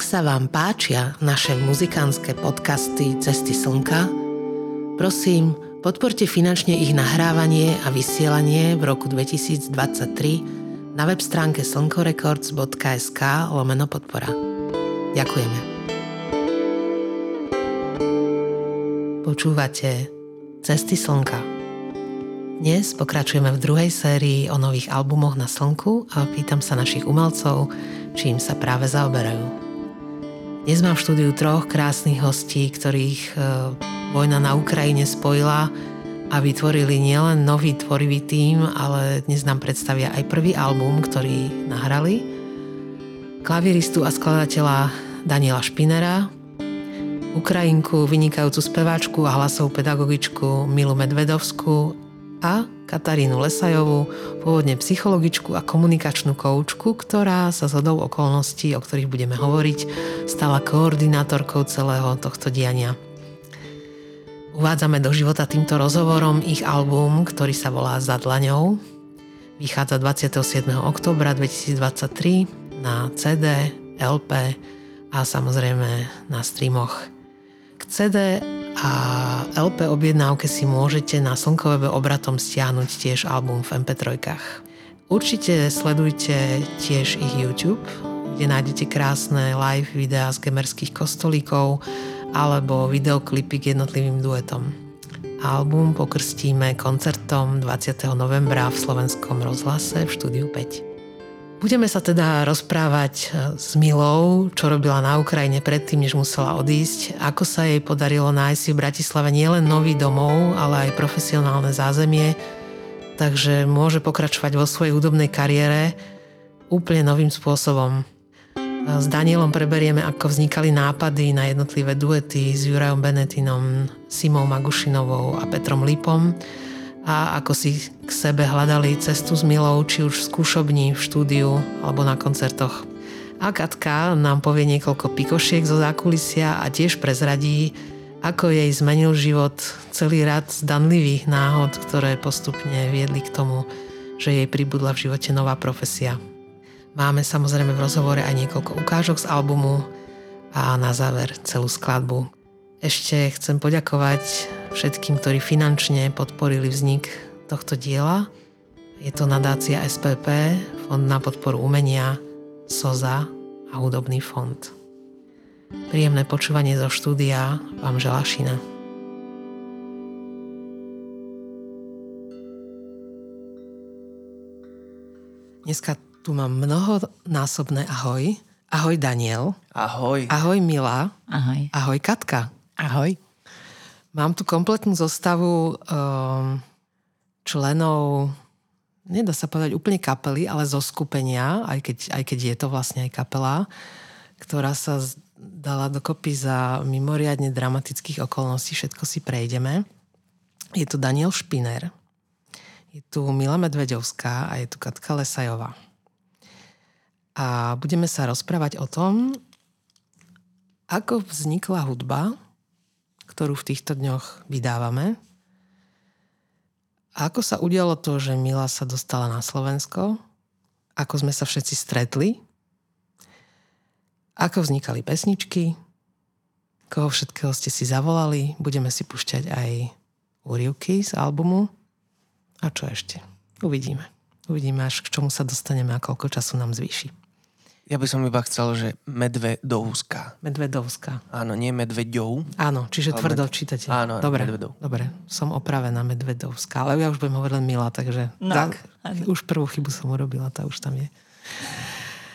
Ak sa vám páčia naše muzikánske podcasty Cesty slnka, prosím, podporte finančne ich nahrávanie a vysielanie v roku 2023 na web stránke slnkorecords.sk lomeno podpora. Ďakujeme. Počúvate Cesty slnka. Dnes pokračujeme v druhej sérii o nových albumoch na slnku a pýtam sa našich umelcov, čím sa práve zaoberajú. Dnes mám v štúdiu troch krásnych hostí, ktorých e, vojna na Ukrajine spojila a vytvorili nielen nový tvorivý tím, ale dnes nám predstavia aj prvý album, ktorý nahrali. Klaviristu a skladateľa Daniela Špinera, Ukrajinku, vynikajúcu speváčku a hlasovú pedagogičku Milu Medvedovskú a Katarínu Lesajovú, pôvodne psychologičku a komunikačnú koučku, ktorá sa zhodou okolností, o ktorých budeme hovoriť, stala koordinátorkou celého tohto diania. Uvádzame do života týmto rozhovorom ich album, ktorý sa volá Za dlaňou. Vychádza 27. oktobra 2023 na CD, LP a samozrejme na streamoch. K CD a LP objednávke si môžete na slnkovebe obratom stiahnuť tiež album v MP3. Určite sledujte tiež ich YouTube, kde nájdete krásne live videá z gemerských kostolíkov alebo videoklipy k jednotlivým duetom. Album pokrstíme koncertom 20. novembra v slovenskom rozhlase v štúdiu 5. Budeme sa teda rozprávať e, s Milou, čo robila na Ukrajine predtým, než musela odísť, ako sa jej podarilo nájsť v Bratislave nielen nový domov, ale aj profesionálne zázemie, takže môže pokračovať vo svojej hudobnej kariére úplne novým spôsobom. S Danielom preberieme, ako vznikali nápady na jednotlivé duety s Jurajom Benetinom, Simou Magušinovou a Petrom Lipom a ako si k sebe hľadali cestu s Milou, či už v skúšobni, v štúdiu alebo na koncertoch. A Katka nám povie niekoľko pikošiek zo zákulisia a tiež prezradí, ako jej zmenil život celý rad zdanlivých náhod, ktoré postupne viedli k tomu, že jej pribudla v živote nová profesia. Máme samozrejme v rozhovore aj niekoľko ukážok z albumu a na záver celú skladbu. Ešte chcem poďakovať všetkým, ktorí finančne podporili vznik tohto diela. Je to nadácia SPP, Fond na podporu umenia, SOZA a Hudobný fond. Príjemné počúvanie zo štúdia vám želá Šina. Dneska tu mám mnohonásobné ahoj. Ahoj Daniel. Ahoj. Ahoj Mila. Ahoj. Ahoj Katka. Ahoj. Mám tu kompletnú zostavu um, členov, nedá sa povedať úplne kapely, ale zo skupenia, aj keď, aj keď je to vlastne aj kapela, ktorá sa dala dokopy za mimoriadne dramatických okolností. Všetko si prejdeme. Je tu Daniel Špiner, je tu Mila Medvedovská a je tu Katka Lesajová. A budeme sa rozprávať o tom, ako vznikla hudba, ktorú v týchto dňoch vydávame. A ako sa udialo to, že Mila sa dostala na Slovensko? Ako sme sa všetci stretli? Ako vznikali pesničky? Koho všetkého ste si zavolali? Budeme si pušťať aj úrivky z albumu. A čo ešte? Uvidíme. Uvidíme, až k čomu sa dostaneme a koľko času nám zvýši. Ja by som iba chcel, že Medvedovská. Medvedovská. Áno, nie Medvedov. Áno, čiže tvrdo med- čítate. Áno, dobre, Medvedov. dobre, som opravená Medvedovská, ale ja už budem hovoriť len Mila, takže No, tak, už prvú chybu som urobila, tá už tam je.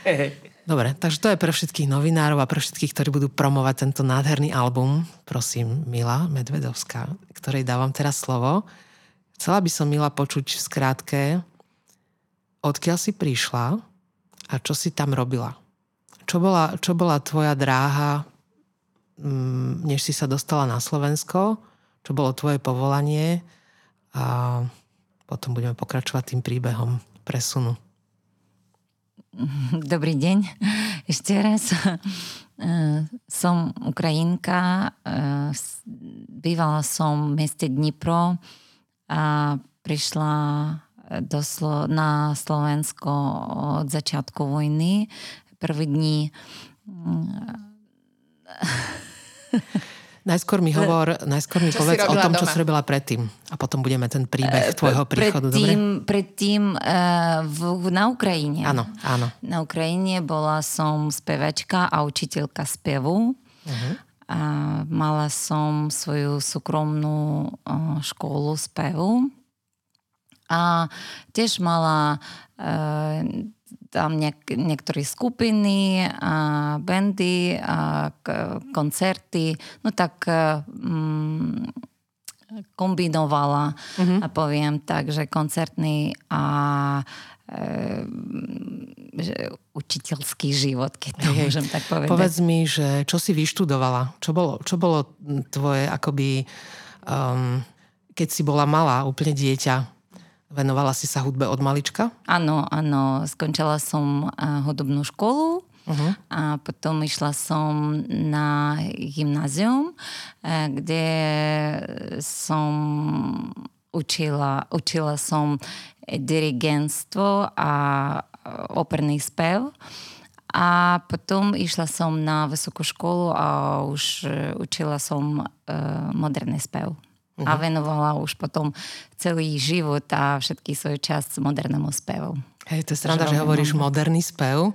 Hey. Dobre, takže to je pre všetkých novinárov a pre všetkých, ktorí budú promovať tento nádherný album. Prosím, Mila Medvedovská, ktorej dávam teraz slovo. Chcela by som Mila počuť v skrátke, odkiaľ si prišla a čo si tam robila. Čo bola, čo bola tvoja dráha, mm, než si sa dostala na Slovensko? Čo bolo tvoje povolanie? A potom budeme pokračovať tým príbehom presunu. Dobrý deň. Ešte raz. Eh, Som Ukrajinka. s- Bývala som v meste Dnipro a prišla do Slo- na Slovensko od začiatku vojny. Prvé dni Najskôr mi hovor, najskôr mi Čo povedz o tom, čo doma? si robila predtým. A potom budeme ten príbeh tvojho príchodu, dobre? predtým, predtým uh, v, na Ukrajine. Áno, áno. Na Ukrajine bola som spevačka a učiteľka spevu. Uh-huh. A mala som svoju súkromnú uh, školu spevu. A tiež mala uh, tam niek- niektoré skupiny, a bandy, a k- koncerty. No tak um, kombinovala, uh-huh. a poviem tak, že koncertný a e, že učiteľský život, keď to Hej, môžem tak povedať. Povedz mi, že čo si vyštudovala? Čo bolo, čo bolo tvoje akoby, um, keď si bola malá, úplne dieťa, venovala si sa hudbe od malička? Áno, áno, skončila som a, hudobnú školu uh-huh. a potom išla som na gymnázium, a, kde som učila, učila som dirigentstvo a operný spev. A potom išla som na vysokú školu a už učila som moderný spev. Uh-huh. A venovala už potom celý život a všetky svoj čas modernému spevu. Hej, to je sranda, že hovoríš mám. moderný spev.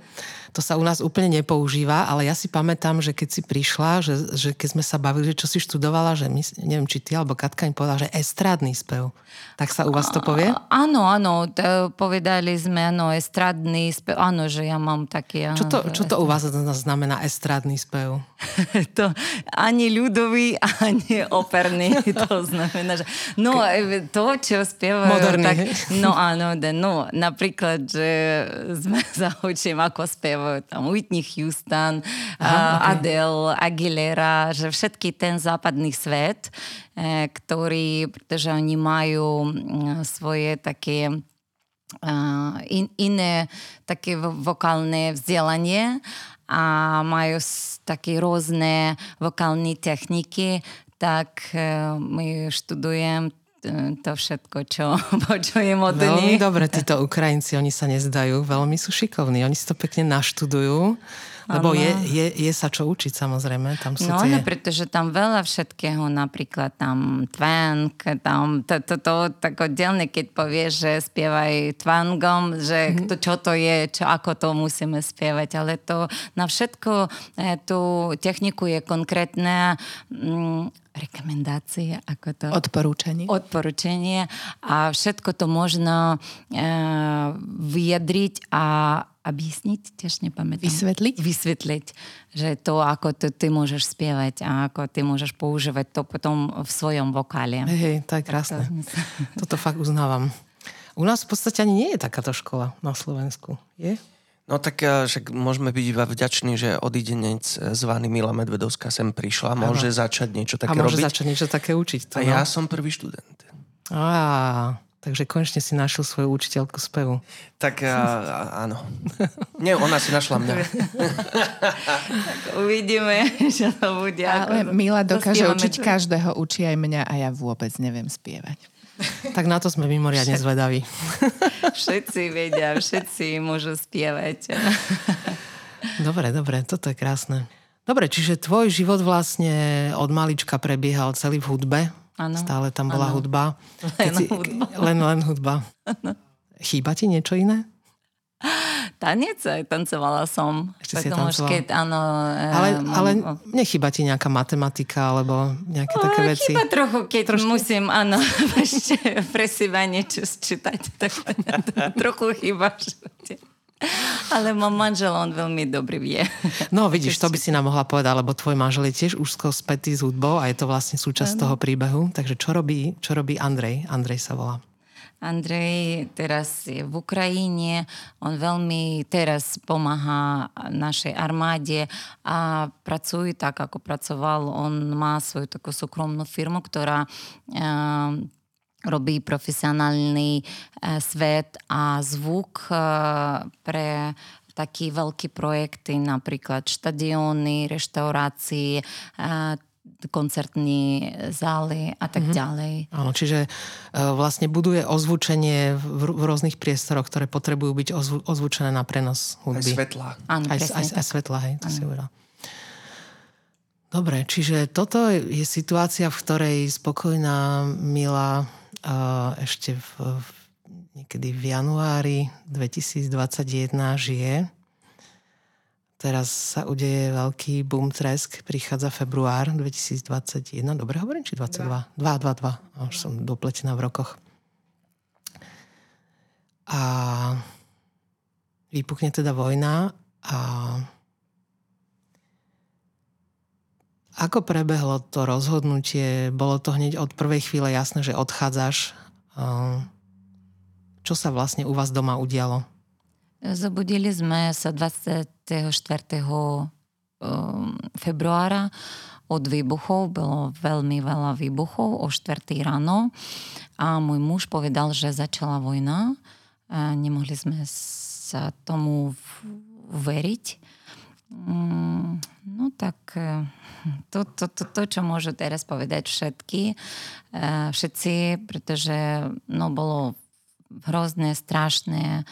To sa u nás úplne nepoužíva, ale ja si pamätám, že keď si prišla, že, že keď sme sa bavili, že čo si študovala, že my, neviem, či ty alebo Katka mi povedala, že estrádny spev. Tak sa u vás to povie? Áno, áno, to povedali sme, áno, estradný spev, áno, že ja mám taký... Čo to, čo to u vás znamená estrádny spev? to ani ľudový, ani operný. to znamená, že... No, e, to, čo spievajú... Moderný, tak, no áno, no, napríklad, že sme zaučím, ako spievajú tam Whitney Houston, Aha, okay. Adele, Aguilera, že všetky ten západný svet, e, ktorý, pretože oni majú svoje také uh, in, iné také vo- vokálne vzdelanie a majú také rôzne vokálne techniky, tak uh, my študujem to všetko, čo počujem od Veľmi nich. dobre, títo Ukrajinci, oni sa nezdajú, veľmi sú šikovní, oni si to pekne naštudujú, lebo je, je, je sa čo učiť samozrejme, tam No, no, pretože tam veľa všetkého, napríklad tam twang, tam to, to, to tak oddelne, keď povieš, že spievaj twangom, že Mhm. to, čo to je, čo, ako to musíme spievať, ale to na všetko eh, tú techniku je konkrétne mm, rekomendácie, ako to... Odporúčanie. odporúčanie a všetko to možno e, vyjadriť a objasniť, tiež nepamätám. Vysvetliť? Vysvetliť, že to, ako to ty môžeš spievať a ako ty môžeš používať to potom v svojom vokále. Hej, hej, to je krásne. Toto fakt uznávam. U nás v podstate ani nie je takáto škola na Slovensku. Je? No tak eh, však môžeme byť iba vďační, že odidenec eh, zvaný Mila Medvedovská sem prišla. Môže začať niečo A také môže robiť. začať niečo také učiť. To, A no. ja som prvý študent. Á, takže konečne si našiel svoju učiteľku spevu. Tak a, a, áno. Nie, ona si našla mňa. Uvidíme, že to bude. Ale ako- Mila dokáže učiť to. každého, učí aj mňa a ja vôbec neviem spievať. Tak na to sme mimoriadne zvedaví. Všetci vedia, všetci môžu spievať. Dobre, dobre, toto je krásne. Dobre, čiže tvoj život vlastne od malička prebiehal celý v hudbe. Áno. Stále tam bola Áno. hudba. Len si, hudba. Len, len hudba. Chýba ti niečo iné? Tanec, tancovala som. Ešte si tancovala. keď, áno... Ale, eh, ale mám- nechýba ti nejaká matematika alebo nejaké také Ale veci? Chyba trochu, keď Trošku. musím, áno, ešte pre seba niečo sčítať. Tak, trochu chyba. v živote. Ale mám manžel, on veľmi dobrý vie. No vidíš, to by si nám mohla povedať, lebo tvoj manžel je tiež úzko spätý s hudbou a je to vlastne súčasť toho príbehu. Takže čo robí, čo robí Andrej? Andrej sa volá. Andrej teraz je v Ukrajine, on veľmi teraz pomáha našej armáde a pracuje tak, ako pracoval. On má svoju takú súkromnú firmu, ktorá uh, robí profesionálny uh, svet a zvuk uh, pre také veľké projekty, napríklad štadióny, reštaurácie, koncertní zály a tak mm-hmm. ďalej. Áno, čiže uh, vlastne buduje ozvučenie v, v rôznych priestoroch, ktoré potrebujú byť ozvu, ozvučené na prenos hudby. Aj svetlá. Áno, aj, aj, aj svetlá, hej, to ano. si uvedal. Dobre, čiže toto je situácia, v ktorej spokojná Mila ešte v, v, niekedy v januári 2021 žije. Teraz sa udeje veľký boom tresk, prichádza február 2021, dobre hovorím, či 22? 2, 2, 2, už som dopletená v rokoch. A vypukne teda vojna a Ako prebehlo to rozhodnutie? Bolo to hneď od prvej chvíle jasné, že odchádzaš. Čo sa vlastne u vás doma udialo? Zabudili sme sa 24. februára od výbuchov. Bylo veľmi veľa výbuchov o 4. ráno a môj muž povedal, že začala vojna. Nemohli sme sa tomu veriť. Mm, no tak e, to, to, to, to, čo môžu teraz povedať všetky, e, všetci, pretože no, bolo hrozné, strašné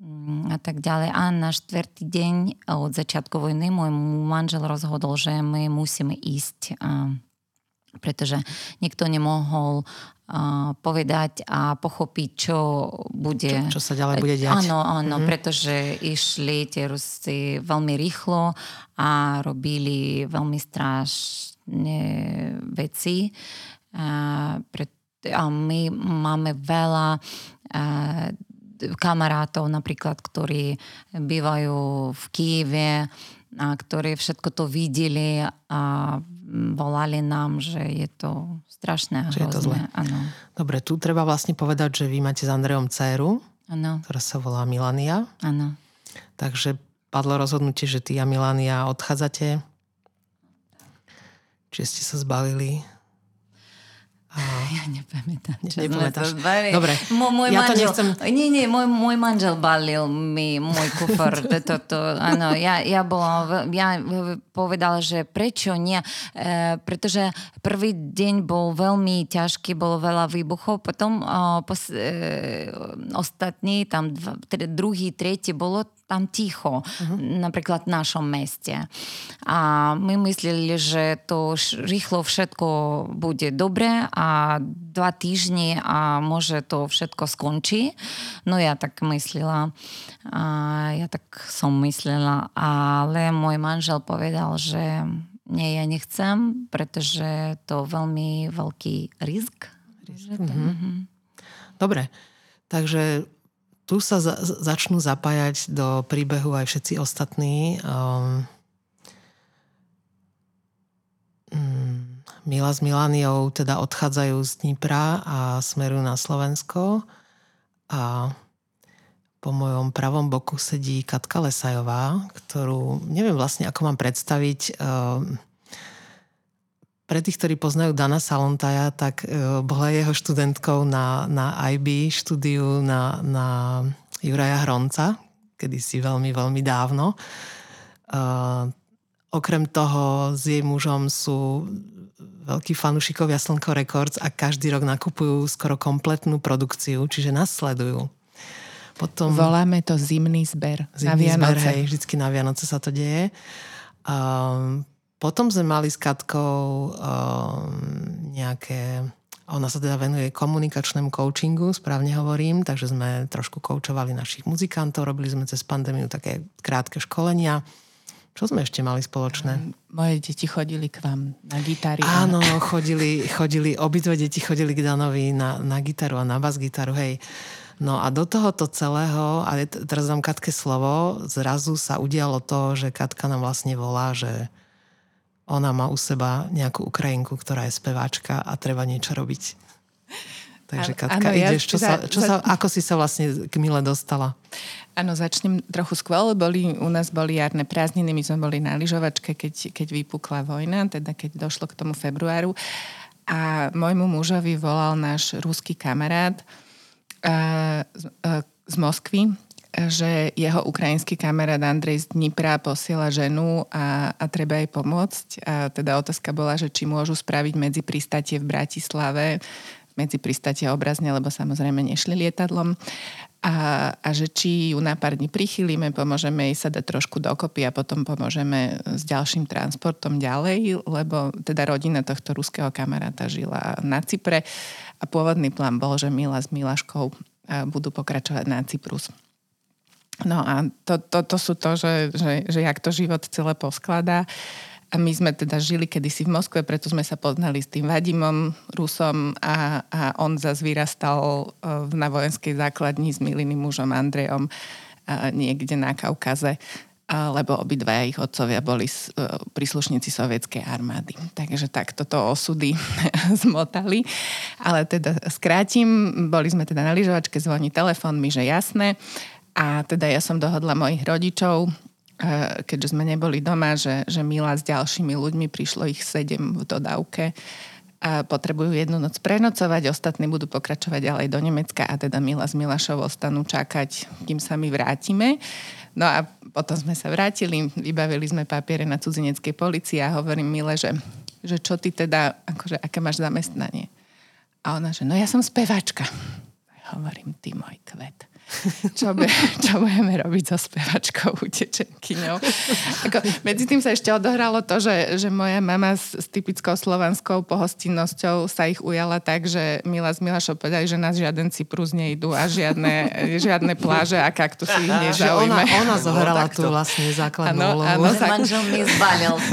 mm, a tak ďalej. A na štvrtý deň od začiatku vojny môj manžel rozhodol, že my musíme ísť, pretože nikto nemohol povedať a pochopiť, čo bude... Čo, čo sa ďalej bude diať. Áno, áno, mm-hmm. pretože išli tie Rusy veľmi rýchlo a robili veľmi strašné veci. A, pre, a my máme veľa a, kamarátov napríklad, ktorí bývajú v Kieve a ktorí všetko to videli a volali nám, že je to strašné a hrozné. Je to zlé. Ano. Dobre, tu treba vlastne povedať, že vy máte s Andreom dceru, ano. ktorá sa volá Milania. Áno. Takže padlo rozhodnutie, že ty a Milania odchádzate. Čiže ste sa zbalili a... Ja nepamätám, čo Nepamätáš. sme Dobre, Mo, môj ja manžel, to nechcem... Nie, nie, môj, môj manžel balil mi môj kufor. to, to, áno, ja, ja, bola, ja povedala, že prečo nie, e, pretože prvý deň bol veľmi ťažký, bolo veľa výbuchov, potom e, pos, e, ostatní, tam dva, teda druhý, tretí, bolo tam ticho, uh-huh. napríklad v našom meste. A my mysleli, že to rýchlo všetko bude dobre a dva týždne a môže to všetko skončí. No ja tak myslela. A ja tak som myslela. Ale môj manžel povedal, že nie, ja nechcem, pretože to veľmi veľký risk. risk. Uh-huh. Dobre, takže tu sa za, začnú zapájať do príbehu aj všetci ostatní. Um, um, Mila s Milaniou teda odchádzajú z Dnipra a smerujú na Slovensko. A po mojom pravom boku sedí Katka Lesajová, ktorú neviem vlastne, ako mám predstaviť. Um, pre tých, ktorí poznajú Dana Salontaja, tak uh, bola jeho študentkou na, na IB štúdiu na, na Juraja Hronca, kedysi veľmi, veľmi dávno. Uh, okrem toho s jej mužom sú veľkí fanúšikovia Slnko Records a každý rok nakupujú skoro kompletnú produkciu, čiže nás sledujú. Potom, Voláme to zimný zber. Zimný na Vianoce. zber, hej, vždycky na Vianoce sa to deje. Um, potom sme mali s Katkou um, nejaké... Ona sa teda venuje komunikačnému coachingu, správne hovorím, takže sme trošku koučovali našich muzikantov, robili sme cez pandémiu také krátke školenia. Čo sme ešte mali spoločné? Moje deti chodili k vám na gitary. Áno, chodili, chodili, obidve deti chodili k Danovi na, na gitaru a na bas-gitaru, hej. No a do tohoto celého, a teraz dám Katke slovo, zrazu sa udialo to, že Katka nám vlastne volá, že ona má u seba nejakú Ukrajinku, ktorá je speváčka a treba niečo robiť. Takže Katka, ano, ideš, čo za, sa, čo za... sa, ako si sa vlastne k Mile dostala? Áno, začnem trochu skôr. Boli, u nás boli jarné prázdniny, my sme boli na lyžovačke, keď, keď vypukla vojna, teda keď došlo k tomu februáru. A môjmu mužovi volal náš ruský kamarát uh, uh, z Moskvy že jeho ukrajinský kamarát Andrej z Dnipra posiela ženu a, a treba jej pomôcť. A teda otázka bola, že či môžu spraviť medzi pristatie v Bratislave, medzi pristatie obrazne, lebo samozrejme nešli lietadlom. A, a že či ju na pár dní prichylíme, pomôžeme jej sa dať trošku dokopy a potom pomôžeme s ďalším transportom ďalej, lebo teda rodina tohto ruského kamaráta žila na Cypre a pôvodný plán bol, že Mila s Milaškou budú pokračovať na Cyprus. No a to, to, to sú to, že, že, že jak to život celé poskladá. A my sme teda žili kedysi v Moskve, preto sme sa poznali s tým Vadimom, Rusom a, a on zase vyrastal e, na vojenskej základni s milým mužom Andrejom e, niekde na Kaukaze lebo obidvaja ich otcovia boli e, príslušníci sovietskej armády. Takže tak toto osudy zmotali. Ale teda skrátim, boli sme teda na lyžovačke, zvoní telefón mi, že jasné. A teda ja som dohodla mojich rodičov, keďže sme neboli doma, že, že Mila s ďalšími ľuďmi, prišlo ich sedem v dodávke, a potrebujú jednu noc prenocovať, ostatní budú pokračovať ďalej do Nemecka a teda Mila s Milašovou ostanú čakať, kým sa my vrátime. No a potom sme sa vrátili, vybavili sme papiere na cudzineckej policii a hovorím Mile, že, že čo ty teda, akože aké máš zamestnanie? A ona, že no ja som spevačka. A hovorím, ty môj kvet čo, be, čo budeme robiť so spevačkou utečenkyňou. Ako, medzi tým sa ešte odohralo to, že, že moja mama s, s typickou slovanskou pohostinnosťou sa ich ujala tak, že Mila s Milašou povedali, že nás žiaden Cyprus nejdú a žiadne, žiadne pláže a kaktusy ich nezaujímajú. Ona, ona zohrala no, tú vlastne základnú ano, úlohu. Ano, zak... Manžel mi zbalil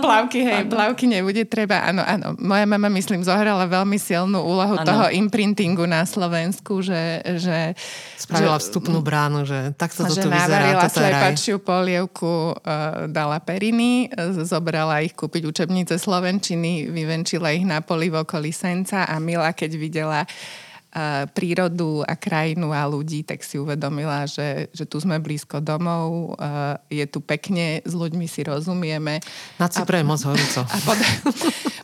plavky, hej, plavky nebude treba. Áno, áno. Moja mama, myslím, zohrala veľmi silnú úlohu ano. toho imprintingu na Slovensku, že... že Spravila že, vstupnú bránu, že takto toto že vyzerá. Že slepačiu polievku, uh, dala periny, zobrala ich kúpiť učebnice Slovenčiny, vyvenčila ich na poli v okolí Senca a Mila, keď videla prírodu a krajinu a ľudí, tak si uvedomila, že, že tu sme blízko domov, je tu pekne, s ľuďmi si rozumieme. Na Cypre je moc horúco. A pod,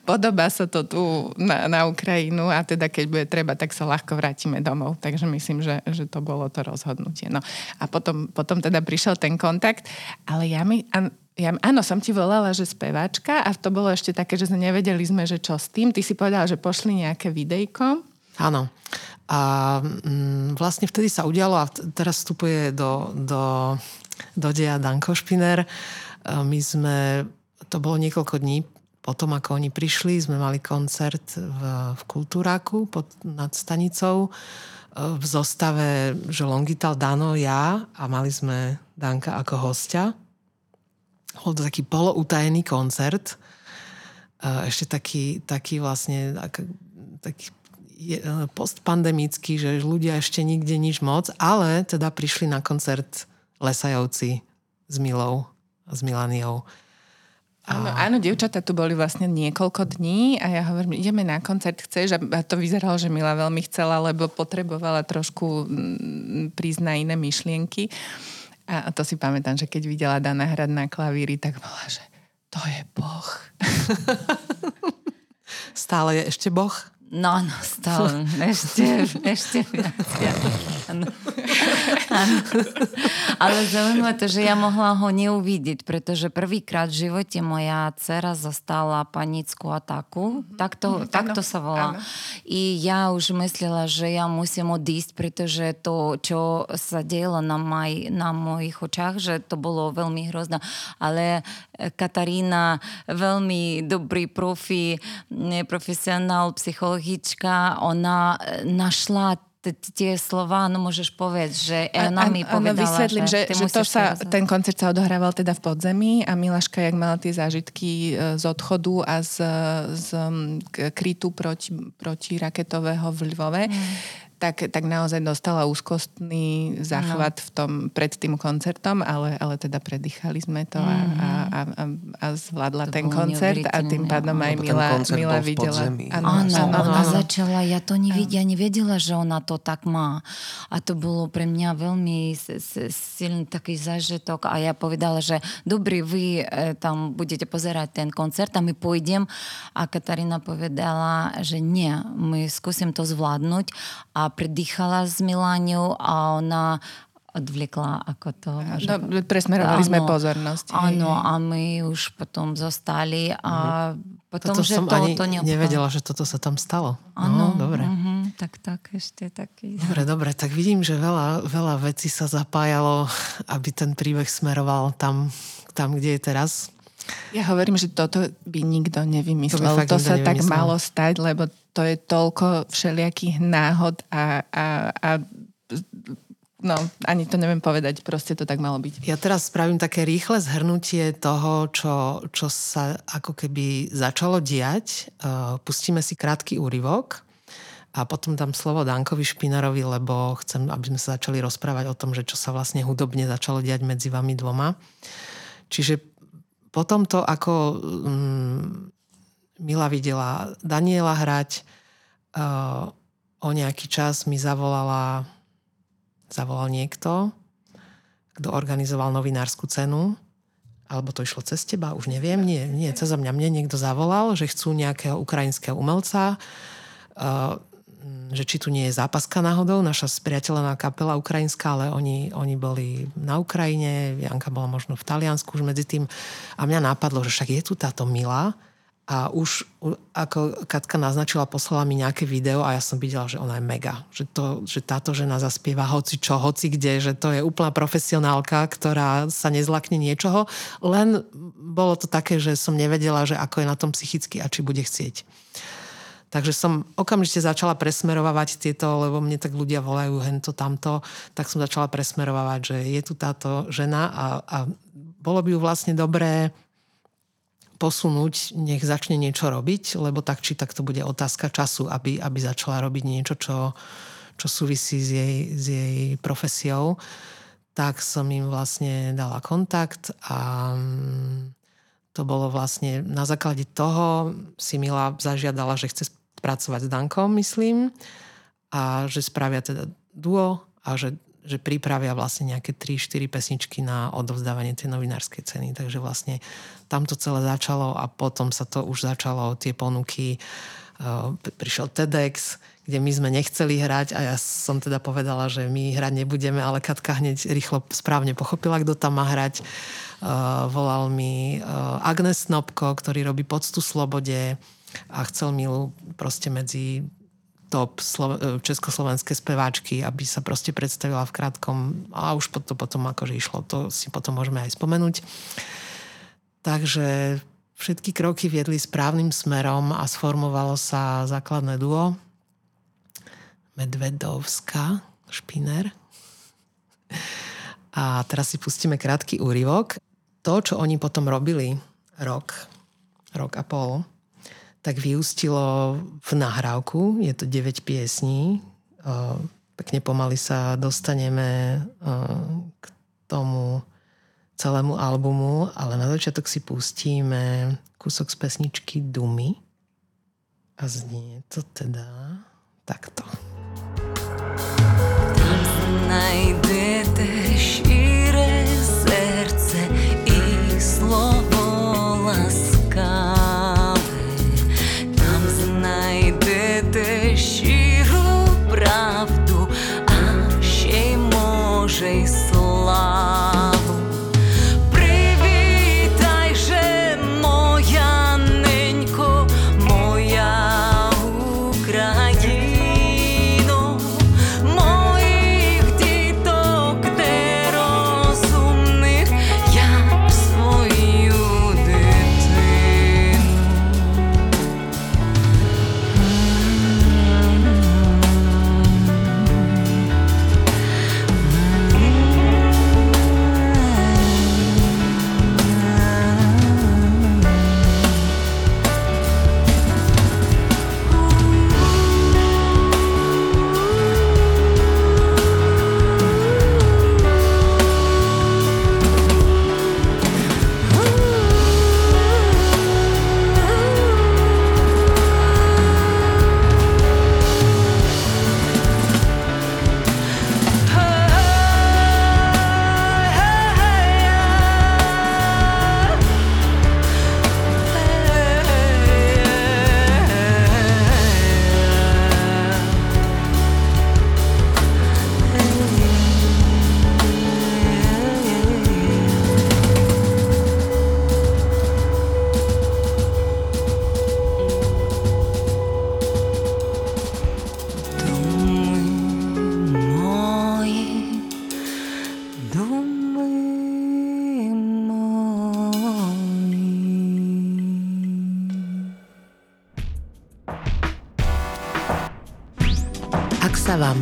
podobá sa to tu na, na Ukrajinu a teda keď bude treba, tak sa ľahko vrátime domov. Takže myslím, že, že to bolo to rozhodnutie. No. A potom, potom teda prišiel ten kontakt, ale ja mi... Ja, áno, som ti volala, že speváčka a to bolo ešte také, že nevedeli sme, že čo s tým. Ty si povedala, že pošli nejaké videjko. Áno. A mm, vlastne vtedy sa udialo a teraz vstupuje do, do, do deja Danko Špiner. My sme, to bolo niekoľko dní potom, ako oni prišli, sme mali koncert v, v Kultúráku pod, nad stanicou v zostave, že Longital Dano, ja a mali sme Danka ako hostia. Bol to taký poloutajený koncert. Ešte taký, taký vlastne taký E, postpandemický, že ľudia ešte nikde nič moc, ale teda prišli na koncert Lesajovci s Milou a s Milaniou. Áno, áno, dievčatá tu boli vlastne niekoľko dní a ja hovorím, ideme na koncert, chceš? A to vyzeralo, že Mila veľmi chcela, lebo potrebovala trošku prísť na iné myšlienky. A to si pamätám, že keď videla Dana hrať na klavíri, tak bola, že to je Boh. Stále je ešte Boh? No, no, stále. Ešte, ešte viac. Áno. Áno. Ale zaujímavé to, že ja mohla ho neuvidieť, pretože prvýkrát v živote moja dcera zastala panickú ataku. Takto, mm, takto sa volá. Áno. I ja už myslela, že ja musím odísť, pretože to, čo sa dielo na, maj, na mojich očách, že to bolo veľmi hrozné. Ale Katarína, veľmi dobrý profi, profesionál, psycholog, psychologička, ona e, našla tie slova, no môžeš povedať, že ona mi povedala, vysvetlím, že, že, že to sa, ten koncert sa odohrával teda v podzemí a Milaška, jak mala tie zážitky e, z odchodu a z, z krytu proti, proti raketového v Lvove, mm tak, tak naozaj dostala úzkostný záchvat no. v tom, pred tým koncertom, ale, ale teda predýchali sme to a, a, mhm. a, a, a zvládla to ten koncert a tým pádom aj Mila, Mila videla. Áno, áno, ona začala, ja to nevedela, ja nevedela, že ona to tak má. A to bolo pre mňa veľmi silný taký zážitok a ja povedala, že dobrý, vy e, tam budete pozerať ten koncert a my pôjdem. A Katarína povedala, že nie, my skúsim to zvládnuť a a predýchala s Miláňou a ona odvliekla ako to. No, presmerovali áno, sme pozornosť. Áno, a my už potom zostali a mm-hmm. potom, toto že som to, ani to nevedela, že toto sa tam stalo. Áno, no, dobre. Uh-huh, tak, tak, ešte taký. Dobre, dobre, tak vidím, že veľa, veľa vecí sa zapájalo, aby ten príbeh smeroval tam, tam kde je teraz. Ja hovorím, že toto by nikto nevymyslel. To, to sa nevymyslel. tak malo stať, lebo to je toľko všelijakých náhod a, a, a no, ani to neviem povedať, proste to tak malo byť. Ja teraz spravím také rýchle zhrnutie toho, čo, čo sa ako keby začalo diať. Uh, pustíme si krátky úryvok a potom dám slovo Dankovi Špinarovi, lebo chcem, aby sme sa začali rozprávať o tom, že čo sa vlastne hudobne začalo diať medzi vami dvoma. Čiže potom to, ako um, Mila videla Daniela hrať, uh, o nejaký čas mi zavolala zavolal niekto, kto organizoval novinárskú cenu, alebo to išlo cez teba, už neviem, nie, nie, cez mňa. Mne niekto zavolal, že chcú nejakého ukrajinského umelca, uh, že či tu nie je zápaska náhodou, naša spriateľená kapela ukrajinská, ale oni, oni boli na Ukrajine, Janka bola možno v Taliansku už medzi tým. A mňa napadlo, že však je tu táto Mila, a už ako Katka naznačila, poslala mi nejaké video a ja som videla, že ona je mega. Že, to, že táto žena zaspieva hoci čo, hoci kde, že to je úplná profesionálka, ktorá sa nezlakne niečoho. Len bolo to také, že som nevedela, že ako je na tom psychicky a či bude chcieť. Takže som okamžite začala presmerovať tieto, lebo mne tak ľudia volajú hento, tamto, tak som začala presmerovať, že je tu táto žena a, a bolo by ju vlastne dobré posunúť, nech začne niečo robiť, lebo tak či tak to bude otázka času, aby, aby začala robiť niečo, čo, čo súvisí s jej, s jej profesiou. Tak som im vlastne dala kontakt a mm, to bolo vlastne na základe toho si Mila zažiadala, že chce pracovať s Dankom, myslím, a že spravia teda duo a že že pripravia vlastne nejaké 3-4 pesničky na odovzdávanie tej novinárskej ceny. Takže vlastne tam to celé začalo a potom sa to už začalo, tie ponuky. Uh, prišiel TEDx, kde my sme nechceli hrať a ja som teda povedala, že my hrať nebudeme, ale Katka hneď rýchlo správne pochopila, kto tam má hrať. Uh, volal mi uh, Agnes Snobko, ktorý robí poctu slobode a chcel Milu proste medzi top slo- e, československé speváčky, aby sa proste predstavila v krátkom a už to potom akože išlo, to si potom môžeme aj spomenúť. Takže všetky kroky viedli správnym smerom a sformovalo sa základné duo Medvedovská, Špiner. A teraz si pustíme krátky úryvok. To, čo oni potom robili rok, rok a pol, tak vyústilo v nahrávku. Je to 9 piesní. Pekne pomaly sa dostaneme k tomu celému albumu, ale na začiatok si pustíme kúsok z pesničky Dumy. A znie to teda takto. Najdete šíre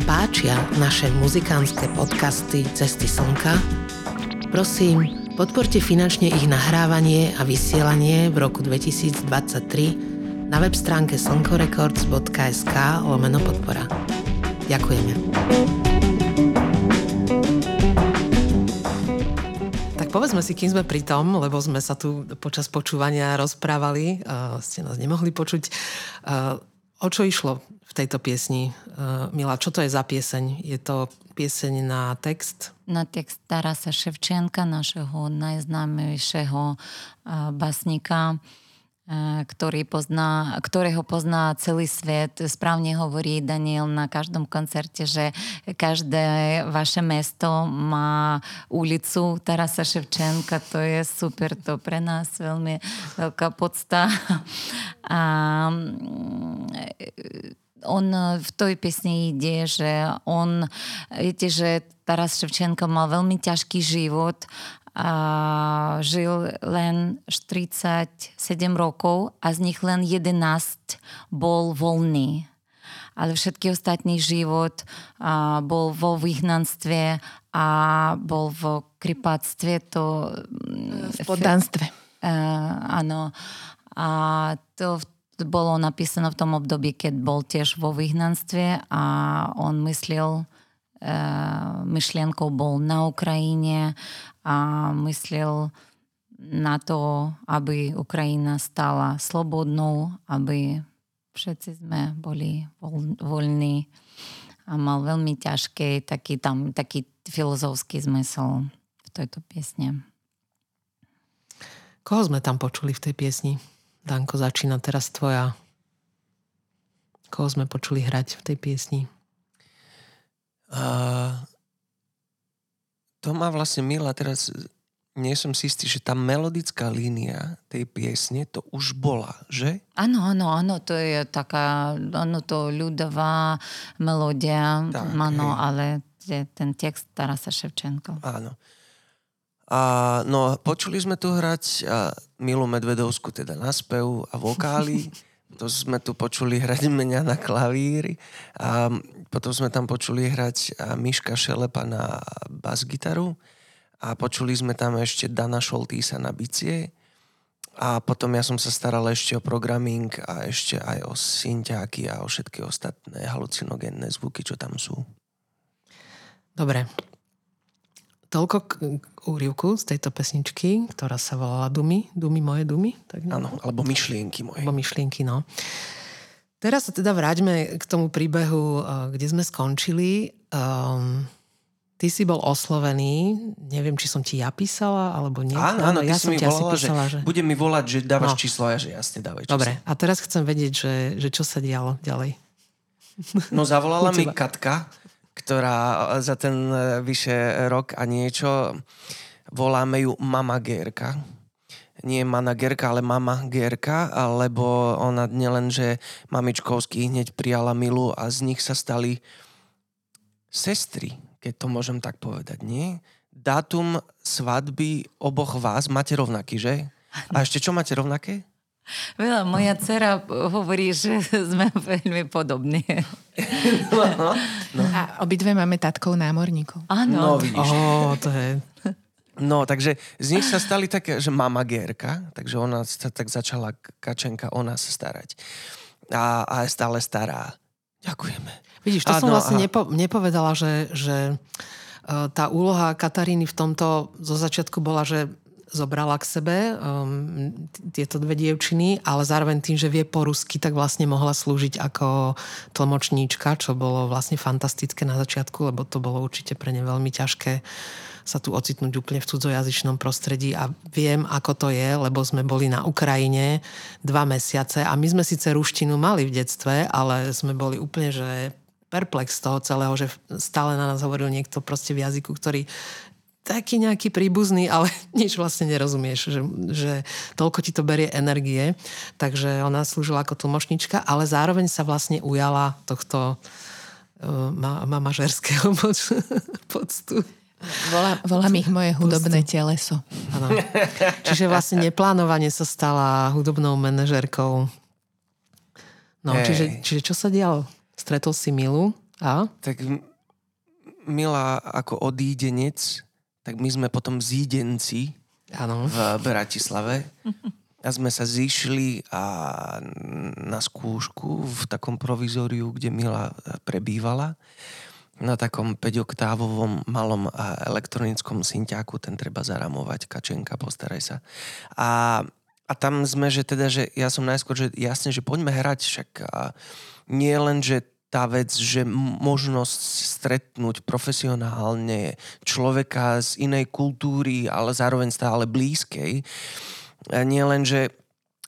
páčia naše muzikánske podcasty Cesty slnka, prosím, podporte finančne ich nahrávanie a vysielanie v roku 2023 na web stránke slnkorecords.sk lomeno podpora. Ďakujeme. Tak povedzme si, kým sme pri tom, lebo sme sa tu počas počúvania rozprávali, uh, ste nás nemohli počuť. Uh, o čo išlo tejto piesni? Uh, Mila, čo to je za pieseň? Je to pieseň na text? Na text Tarasa Ševčenka, našeho najznámejšieho uh, basníka. Eh, ktorý pozná, ktorého pozná celý svet. Správne hovorí Daniel na každom koncerte, že každé vaše mesto má ulicu Tarasa Ševčenka. To je super, to pre nás veľmi veľká podsta. A mm, on v tej piesni ide, že on, viete, že Taras Ševčenko mal veľmi ťažký život a žil len 37 rokov a z nich len 11 bol voľný. Ale všetky ostatný život a, bol vo vyhnanstve a bol v kripáctve. To, v poddanstve. E, áno. A to bolo napísané v tom období, keď bol tiež vo vyhnanstve a on myslel, e, myšlienkou bol na Ukrajine a myslel na to, aby Ukrajina stala slobodnou, aby všetci sme boli voľní a mal veľmi ťažký taký, tam, taký filozofský zmysel v tejto piesne. Koho sme tam počuli v tej piesni? Danko, začína teraz tvoja. Koho sme počuli hrať v tej piesni? Uh, to má vlastne Mila teraz, nie som si istý, že tá melodická línia tej piesne to už bola, že? Áno, áno, áno, to je taká, áno, to ľudová melódia, áno, ale je ten text Tarasa Ševčenko. Áno. A, no, počuli sme tu hrať a Milu Medvedovsku, teda na spev a vokály. to sme tu počuli hrať mňa na klavíri. A potom sme tam počuli hrať Miška Šelepa na bas-gitaru a počuli sme tam ešte Dana Šoltýsa na bicie a potom ja som sa staral ešte o programming a ešte aj o synťáky a o všetky ostatné halucinogénne zvuky, čo tam sú. Dobre. Toľko k, k úrivku z tejto pesničky, ktorá sa volala Dumy. Dumy moje dumy? Áno, alebo myšlienky moje. Alebo myšlienky, no. Teraz sa teda vráťme k tomu príbehu, eh, kde sme skončili. Um, ty si bol oslovený, neviem, či som ti ja písala, alebo nie. Áno, áno, ja som mi volala, písala, že, že... Bude mi volať, že dávaš no. číslo ja, že jasne dávaj číslo. Dobre, a teraz chcem vedieť, že, že čo sa dialo ďalej. No zavolala mi Katka, ktorá za ten eh, vyše rok a niečo voláme ju Mama Gérka nie managerka, ale mama Gerka, lebo ona nielen, že mamičkovský hneď prijala Milu a z nich sa stali sestry, keď to môžem tak povedať, nie? Dátum svadby oboch vás máte rovnaký, že? A ešte čo máte rovnaké? Veľa, moja dcera hovorí, že sme veľmi podobní. No, no. A obidve máme tatkov námorníkov. Áno. No, vidíš. Oh, to je... No, takže z nich sa stali také, že mama Gérka, takže ona sa tak začala Kačenka o nás starať. A, a je stále stará. Ďakujeme. Vidíš, to a, som no, vlastne a... nepo, nepovedala, že, že uh, tá úloha Kataríny v tomto zo začiatku bola, že zobrala k sebe um, tieto dve dievčiny, ale zároveň tým, že vie po rusky, tak vlastne mohla slúžiť ako tlmočníčka, čo bolo vlastne fantastické na začiatku, lebo to bolo určite pre ne veľmi ťažké sa tu ocitnúť úplne v cudzojazyčnom prostredí. A viem, ako to je, lebo sme boli na Ukrajine dva mesiace a my sme síce ruštinu mali v detstve, ale sme boli úplne, že perplex z toho celého, že stále na nás hovoril niekto proste v jazyku, ktorý taký nejaký príbuzný, ale nič vlastne nerozumieš, že, že toľko ti to berie energie. Takže ona slúžila ako tlmočnička, ale zároveň sa vlastne ujala tohto uh, mamažerského poctu. Volá, volám ich moje hudobné teleso. Ano. Čiže vlastne neplánovane sa stala hudobnou manažerkou. No, čiže, čiže čo sa dialo? Stretol si Milu A? tak Mila ako odídenec, tak my sme potom zídenci Áno. v Bratislave. A sme sa zišli a na skúšku v takom provizóriu, kde Mila prebývala na takom 5-oktávovom malom elektronickom synťáku, ten treba zaramovať, kačenka, postaraj sa. A, a tam sme, že teda, že ja som najskôr, že jasne, že poďme hrať, však a nie len, že tá vec, že možnosť stretnúť profesionálne človeka z inej kultúry, ale zároveň stále blízkej, nie len, že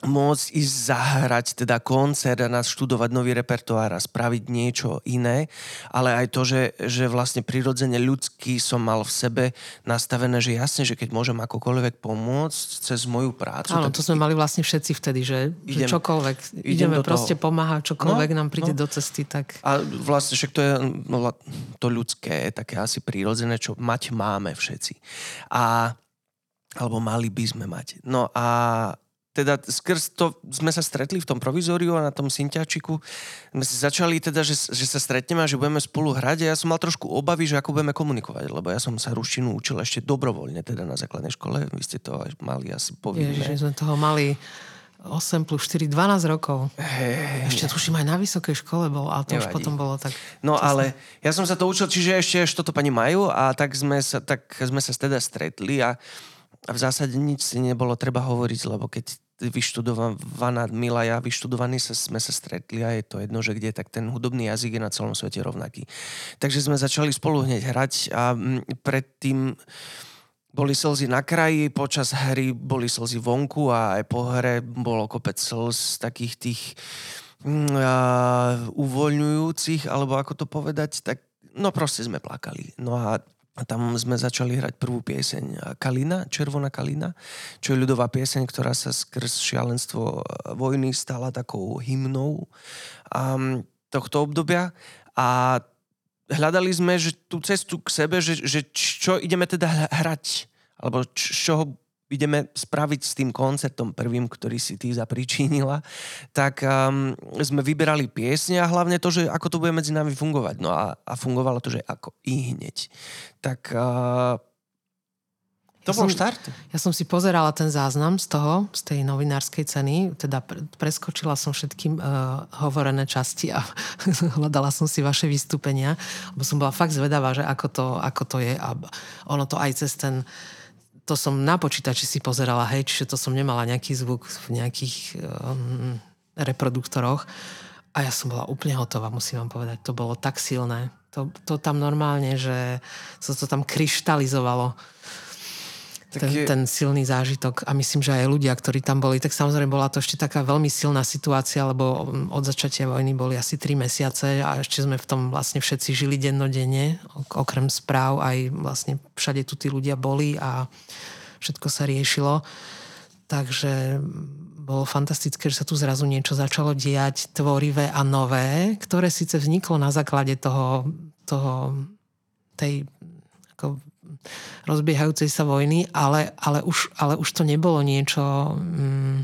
môcť ísť zahrať teda koncert a študovať nový repertoár a spraviť niečo iné, ale aj to, že, že vlastne prirodzene ľudský som mal v sebe nastavené, že jasne, že keď môžem akokoľvek pomôcť cez moju prácu. Áno, to sme mali vlastne všetci vtedy, že, Idem- že čokoľvek, idem ideme do toho. proste pomáhať, čokoľvek No, nám príde no. do cesty, tak A vlastne však to je no, to ľudské, také asi prírodzené, čo mať máme všetci. A, alebo mali by sme mať. No a teda skrz to sme sa stretli v tom provizóriu a na tom synťačiku sme si začali teda, že, že sa stretneme a že budeme spolu hrať a ja som mal trošku obavy, že ako budeme komunikovať, lebo ja som sa ruštinu učil ešte dobrovoľne teda na základnej škole, vy ste to mali asi povinné. Ježiš, sme toho mali 8 plus 4, 12 rokov. Hej, Ešte tuším aj na vysokej škole bol, ale to už Nevadí. potom bolo tak... No ale ja som sa to učil, čiže ešte až toto pani majú a tak sme sa, tak sme sa teda stretli a, a v zásade nič si nebolo treba hovoriť, lebo keď vyštudovaná Mila, ja vyštudovaní sa, sme sa stretli a je to jedno, že kde, tak ten hudobný jazyk je na celom svete rovnaký. Takže sme začali spolu hneď hrať a mm, predtým boli slzy na kraji, počas hry boli slzy vonku a aj po hre bolo kopec slz takých tých a, uvoľňujúcich, alebo ako to povedať, tak no proste sme plakali. No a a tam sme začali hrať prvú pieseň Kalina, Červená Kalina, čo je ľudová pieseň, ktorá sa skrz šialenstvo e, vojny stala takou hymnou um, tohto obdobia. A hľadali sme že tú cestu k sebe, že, že čo ideme teda hra- hrať, alebo z čoho ideme spraviť s tým koncertom prvým, ktorý si ty zapričinila, tak um, sme vyberali piesne a hlavne to, že ako to bude medzi nami fungovať. No a, a fungovalo to, že ako i hneď. Tak uh, to Ja bol som- štart. Ja som si pozerala ten záznam z toho, z tej novinárskej ceny, teda pre- preskočila som všetky uh, hovorené časti a hľadala som si vaše vystúpenia, lebo som bola fakt zvedavá, že ako to, ako to je a ono to aj cez ten to som na počítači si pozerala, hej, čiže to som nemala nejaký zvuk v nejakých um, reproduktoroch a ja som bola úplne hotová, musím vám povedať. To bolo tak silné. To, to tam normálne, že sa to tam kryštalizovalo ten, je- ten silný zážitok. A myslím, že aj ľudia, ktorí tam boli, tak samozrejme bola to ešte taká veľmi silná situácia, lebo mm, od začatia vojny boli asi 3 mesiace a ešte sme v tom vlastne všetci žili dennodenne, ok- okrem správ aj vlastne všade tu tí ľudia boli a všetko sa riešilo. Takže mm, bolo fantastické, že sa tu zrazu niečo začalo diať tvorivé a nové, ktoré síce vzniklo na základe toho, toho tej ako rozbiehajúcej sa vojny, ale, ale, už, ale už to nebolo niečo... Mm,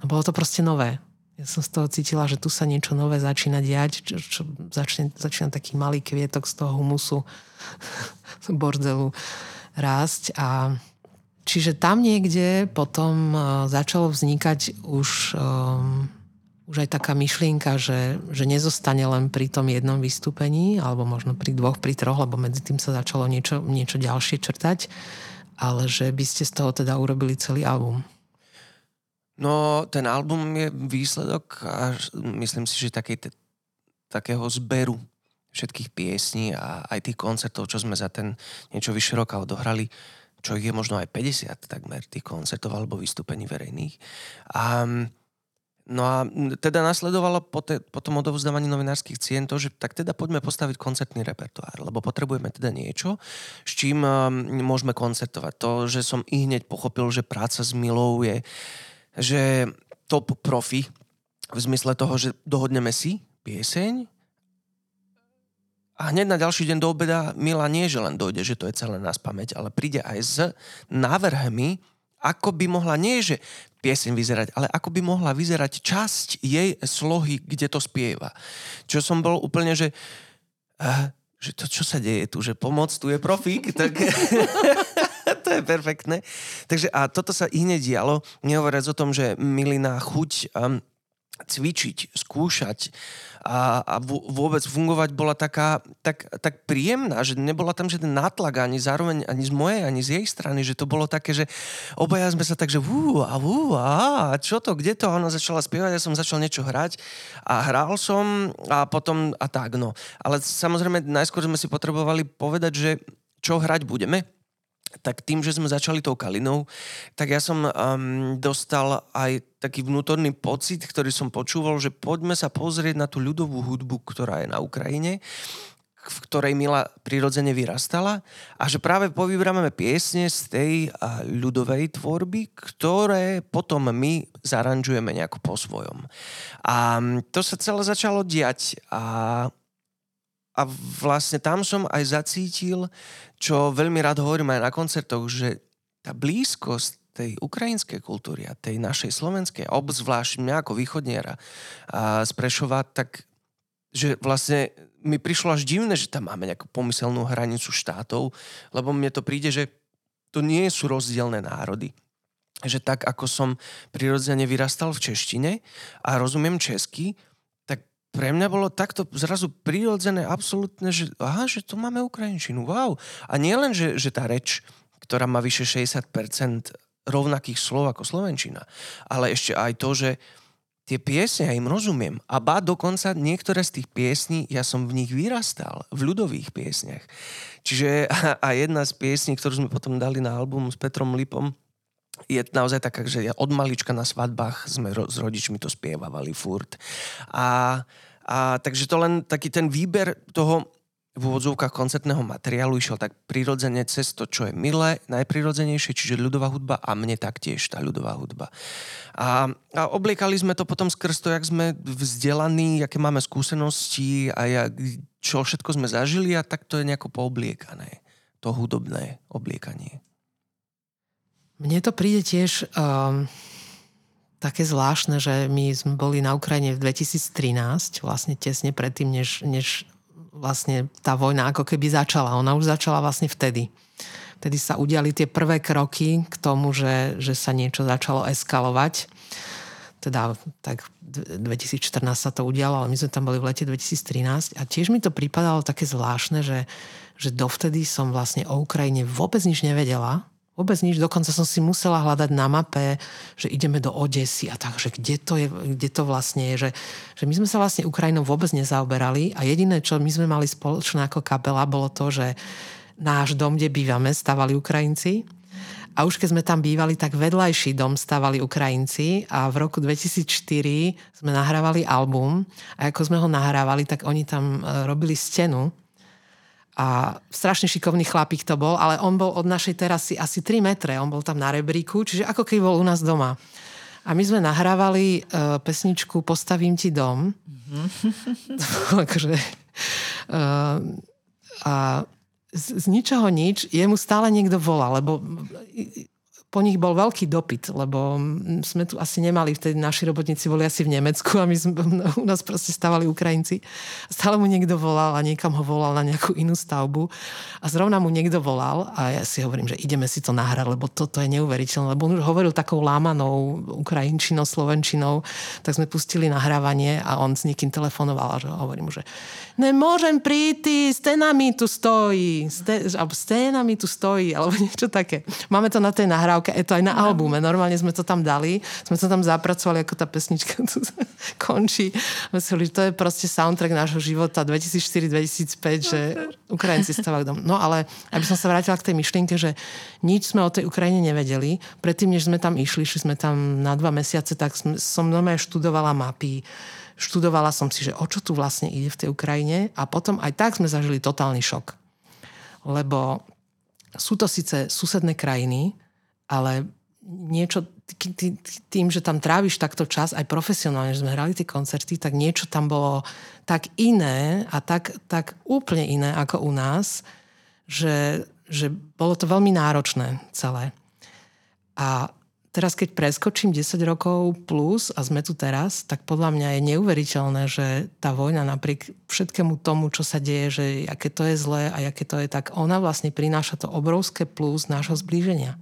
no bolo to proste nové. Ja som z toho cítila, že tu sa niečo nové začína diať, čo, čo začne, začína taký malý kvietok z toho humusu bordelu rásť a čiže tam niekde potom uh, začalo vznikať už um, už aj taká myšlienka, že, že nezostane len pri tom jednom vystúpení, alebo možno pri dvoch, pri troch, lebo medzi tým sa začalo niečo, niečo ďalšie črtať, ale že by ste z toho teda urobili celý album. No, ten album je výsledok a myslím si, že takej, te- takého zberu všetkých piesní a aj tých koncertov, čo sme za ten niečo vyše roka odohrali, čo ich je možno aj 50 takmer tých koncertov alebo vystúpení verejných. A, no a teda nasledovalo po, te, po tom odovzdávaní novinárskych cien to, že tak teda poďme postaviť koncertný repertoár, lebo potrebujeme teda niečo, s čím um, môžeme koncertovať. To, že som i hneď pochopil, že práca s Milou je že top profi v zmysle toho, že dohodneme si pieseň a hneď na ďalší deň do obeda Mila nie, že len dojde, že to je celé nás pamäť, ale príde aj s návrhmi, ako by mohla, nie že pieseň vyzerať, ale ako by mohla vyzerať časť jej slohy, kde to spieva. Čo som bol úplne, že že to, čo sa deje tu, že pomoc tu je profík, tak to je perfektné. Takže a toto sa i hneď dialo, nehovoriac o tom, že Milina chuť um, cvičiť, skúšať a, a vôbec fungovať bola taká, tak, tak príjemná, že nebola tam žiaden nátlak ani zároveň ani z mojej, ani z jej strany, že to bolo také, že obaja sme sa tak, že vú, a vú, a čo to, kde to? A ona začala spievať, ja som začal niečo hrať a hral som a potom a tak, no. Ale samozrejme, najskôr sme si potrebovali povedať, že čo hrať budeme tak tým, že sme začali tou Kalinou, tak ja som um, dostal aj taký vnútorný pocit, ktorý som počúval, že poďme sa pozrieť na tú ľudovú hudbu, ktorá je na Ukrajine v ktorej Mila prirodzene vyrastala a že práve povyberáme piesne z tej ľudovej tvorby, ktoré potom my zaranžujeme nejako po svojom. A to sa celé začalo diať a a vlastne tam som aj zacítil, čo veľmi rád hovorím aj na koncertoch, že tá blízkosť tej ukrajinskej kultúry a tej našej slovenskej, obzvlášť mňa ako východniera a z Prešova, tak že vlastne mi prišlo až divné, že tam máme nejakú pomyselnú hranicu štátov, lebo mne to príde, že to nie sú rozdielne národy. Že tak, ako som prirodzene vyrastal v češtine a rozumiem česky, pre mňa bolo takto zrazu prirodzené, absolútne, že aha, že tu máme ukrajinčinu, wow. A nie len, že, že tá reč, ktorá má vyše 60% rovnakých slov ako slovenčina, ale ešte aj to, že tie piesne, ja im rozumiem. A ba dokonca niektoré z tých piesní, ja som v nich vyrastal, v ľudových piesniach. Čiže a jedna z piesní, ktorú sme potom dali na album s Petrom Lipom, je naozaj taká, že od malička na svadbách sme ro- s rodičmi to spievavali furt. A, a takže to len taký ten výber toho v úvodzovkách koncertného materiálu išiel tak prirodzene cez to, čo je milé, najprirodzenejšie, čiže ľudová hudba a mne taktiež tá ľudová hudba. A, a obliekali sme to potom skrz to, jak sme vzdelaní, aké máme skúsenosti a jak, čo všetko sme zažili a tak to je nejako poobliekané. To hudobné obliekanie. Mne to príde tiež um, také zvláštne, že my sme boli na Ukrajine v 2013, vlastne tesne predtým, než, než vlastne tá vojna ako keby začala. Ona už začala vlastne vtedy. Vtedy sa udiali tie prvé kroky k tomu, že, že sa niečo začalo eskalovať. Teda tak 2014 sa to udialo, ale my sme tam boli v lete 2013 a tiež mi to pripadalo také zvláštne, že, že dovtedy som vlastne o Ukrajine vôbec nič nevedela Vôbec nič, dokonca som si musela hľadať na mape, že ideme do Odesy a tak, že kde to, je, kde to vlastne je, že, že my sme sa vlastne Ukrajinou vôbec nezaoberali a jediné, čo my sme mali spoločné ako kapela, bolo to, že náš dom, kde bývame, stavali Ukrajinci. A už keď sme tam bývali, tak vedľajší dom stavali Ukrajinci a v roku 2004 sme nahrávali album a ako sme ho nahrávali, tak oni tam e, robili stenu a strašne šikovný chlapík to bol, ale on bol od našej terasy asi 3 metre, on bol tam na rebríku, čiže ako keď bol u nás doma. A my sme nahrávali uh, pesničku Postavím ti dom. Mm-hmm. akože, uh, a z, z ničoho nič, jemu stále niekto volá, lebo po nich bol veľký dopyt, lebo sme tu asi nemali, vtedy naši robotníci boli asi v Nemecku a my sme, u nás proste stávali Ukrajinci. Stále mu niekto volal a niekam ho volal na nejakú inú stavbu a zrovna mu niekto volal a ja si hovorím, že ideme si to nahrať, lebo toto je neuveriteľné, lebo on už hovoril takou lámanou ukrajinčinou, slovenčinou, tak sme pustili nahrávanie a on s niekým telefonoval a hovorím mu, že nemôžem prísť, stenami tu stojí, ste, alebo stenami tu stojí, alebo niečo také. Máme to na tej nahrávke nahrávka, je to aj na albume. Normálne sme to tam dali, sme to tam zapracovali, ako tá pesnička tu končí. Mysleli, to je proste soundtrack nášho života 2004-2005, že Ukrajinci stavajú dom. No ale aby som sa vrátila k tej myšlienke, že nič sme o tej Ukrajine nevedeli. Predtým, než sme tam išli, šli sme tam na dva mesiace, tak som normálne študovala mapy, študovala som si, že o čo tu vlastne ide v tej Ukrajine a potom aj tak sme zažili totálny šok. Lebo sú to síce susedné krajiny, ale niečo tým, že tam tráviš takto čas, aj profesionálne, že sme hrali tie koncerty, tak niečo tam bolo tak iné a tak, tak úplne iné ako u nás, že, že bolo to veľmi náročné celé. A teraz keď preskočím 10 rokov plus a sme tu teraz, tak podľa mňa je neuveriteľné, že tá vojna napriek všetkému tomu, čo sa deje, že aké to je zlé a aké to je, tak ona vlastne prináša to obrovské plus nášho zblíženia.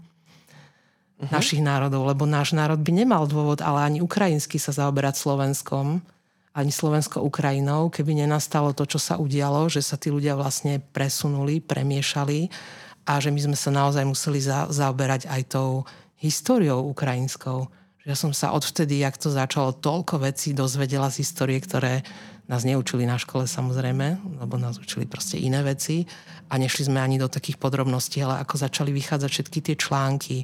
Uh-huh. Našich národov, lebo náš národ by nemal dôvod, ale ani ukrajinský sa zaoberať Slovenskom, ani Slovensko-Ukrajinou, keby nenastalo to, čo sa udialo, že sa tí ľudia vlastne presunuli, premiešali a že my sme sa naozaj museli za, zaoberať aj tou históriou ukrajinskou. Ja som sa odvtedy, jak to začalo, toľko vecí dozvedela z histórie, ktoré nás neučili na škole samozrejme, lebo nás učili proste iné veci a nešli sme ani do takých podrobností, ale ako začali vychádzať všetky tie články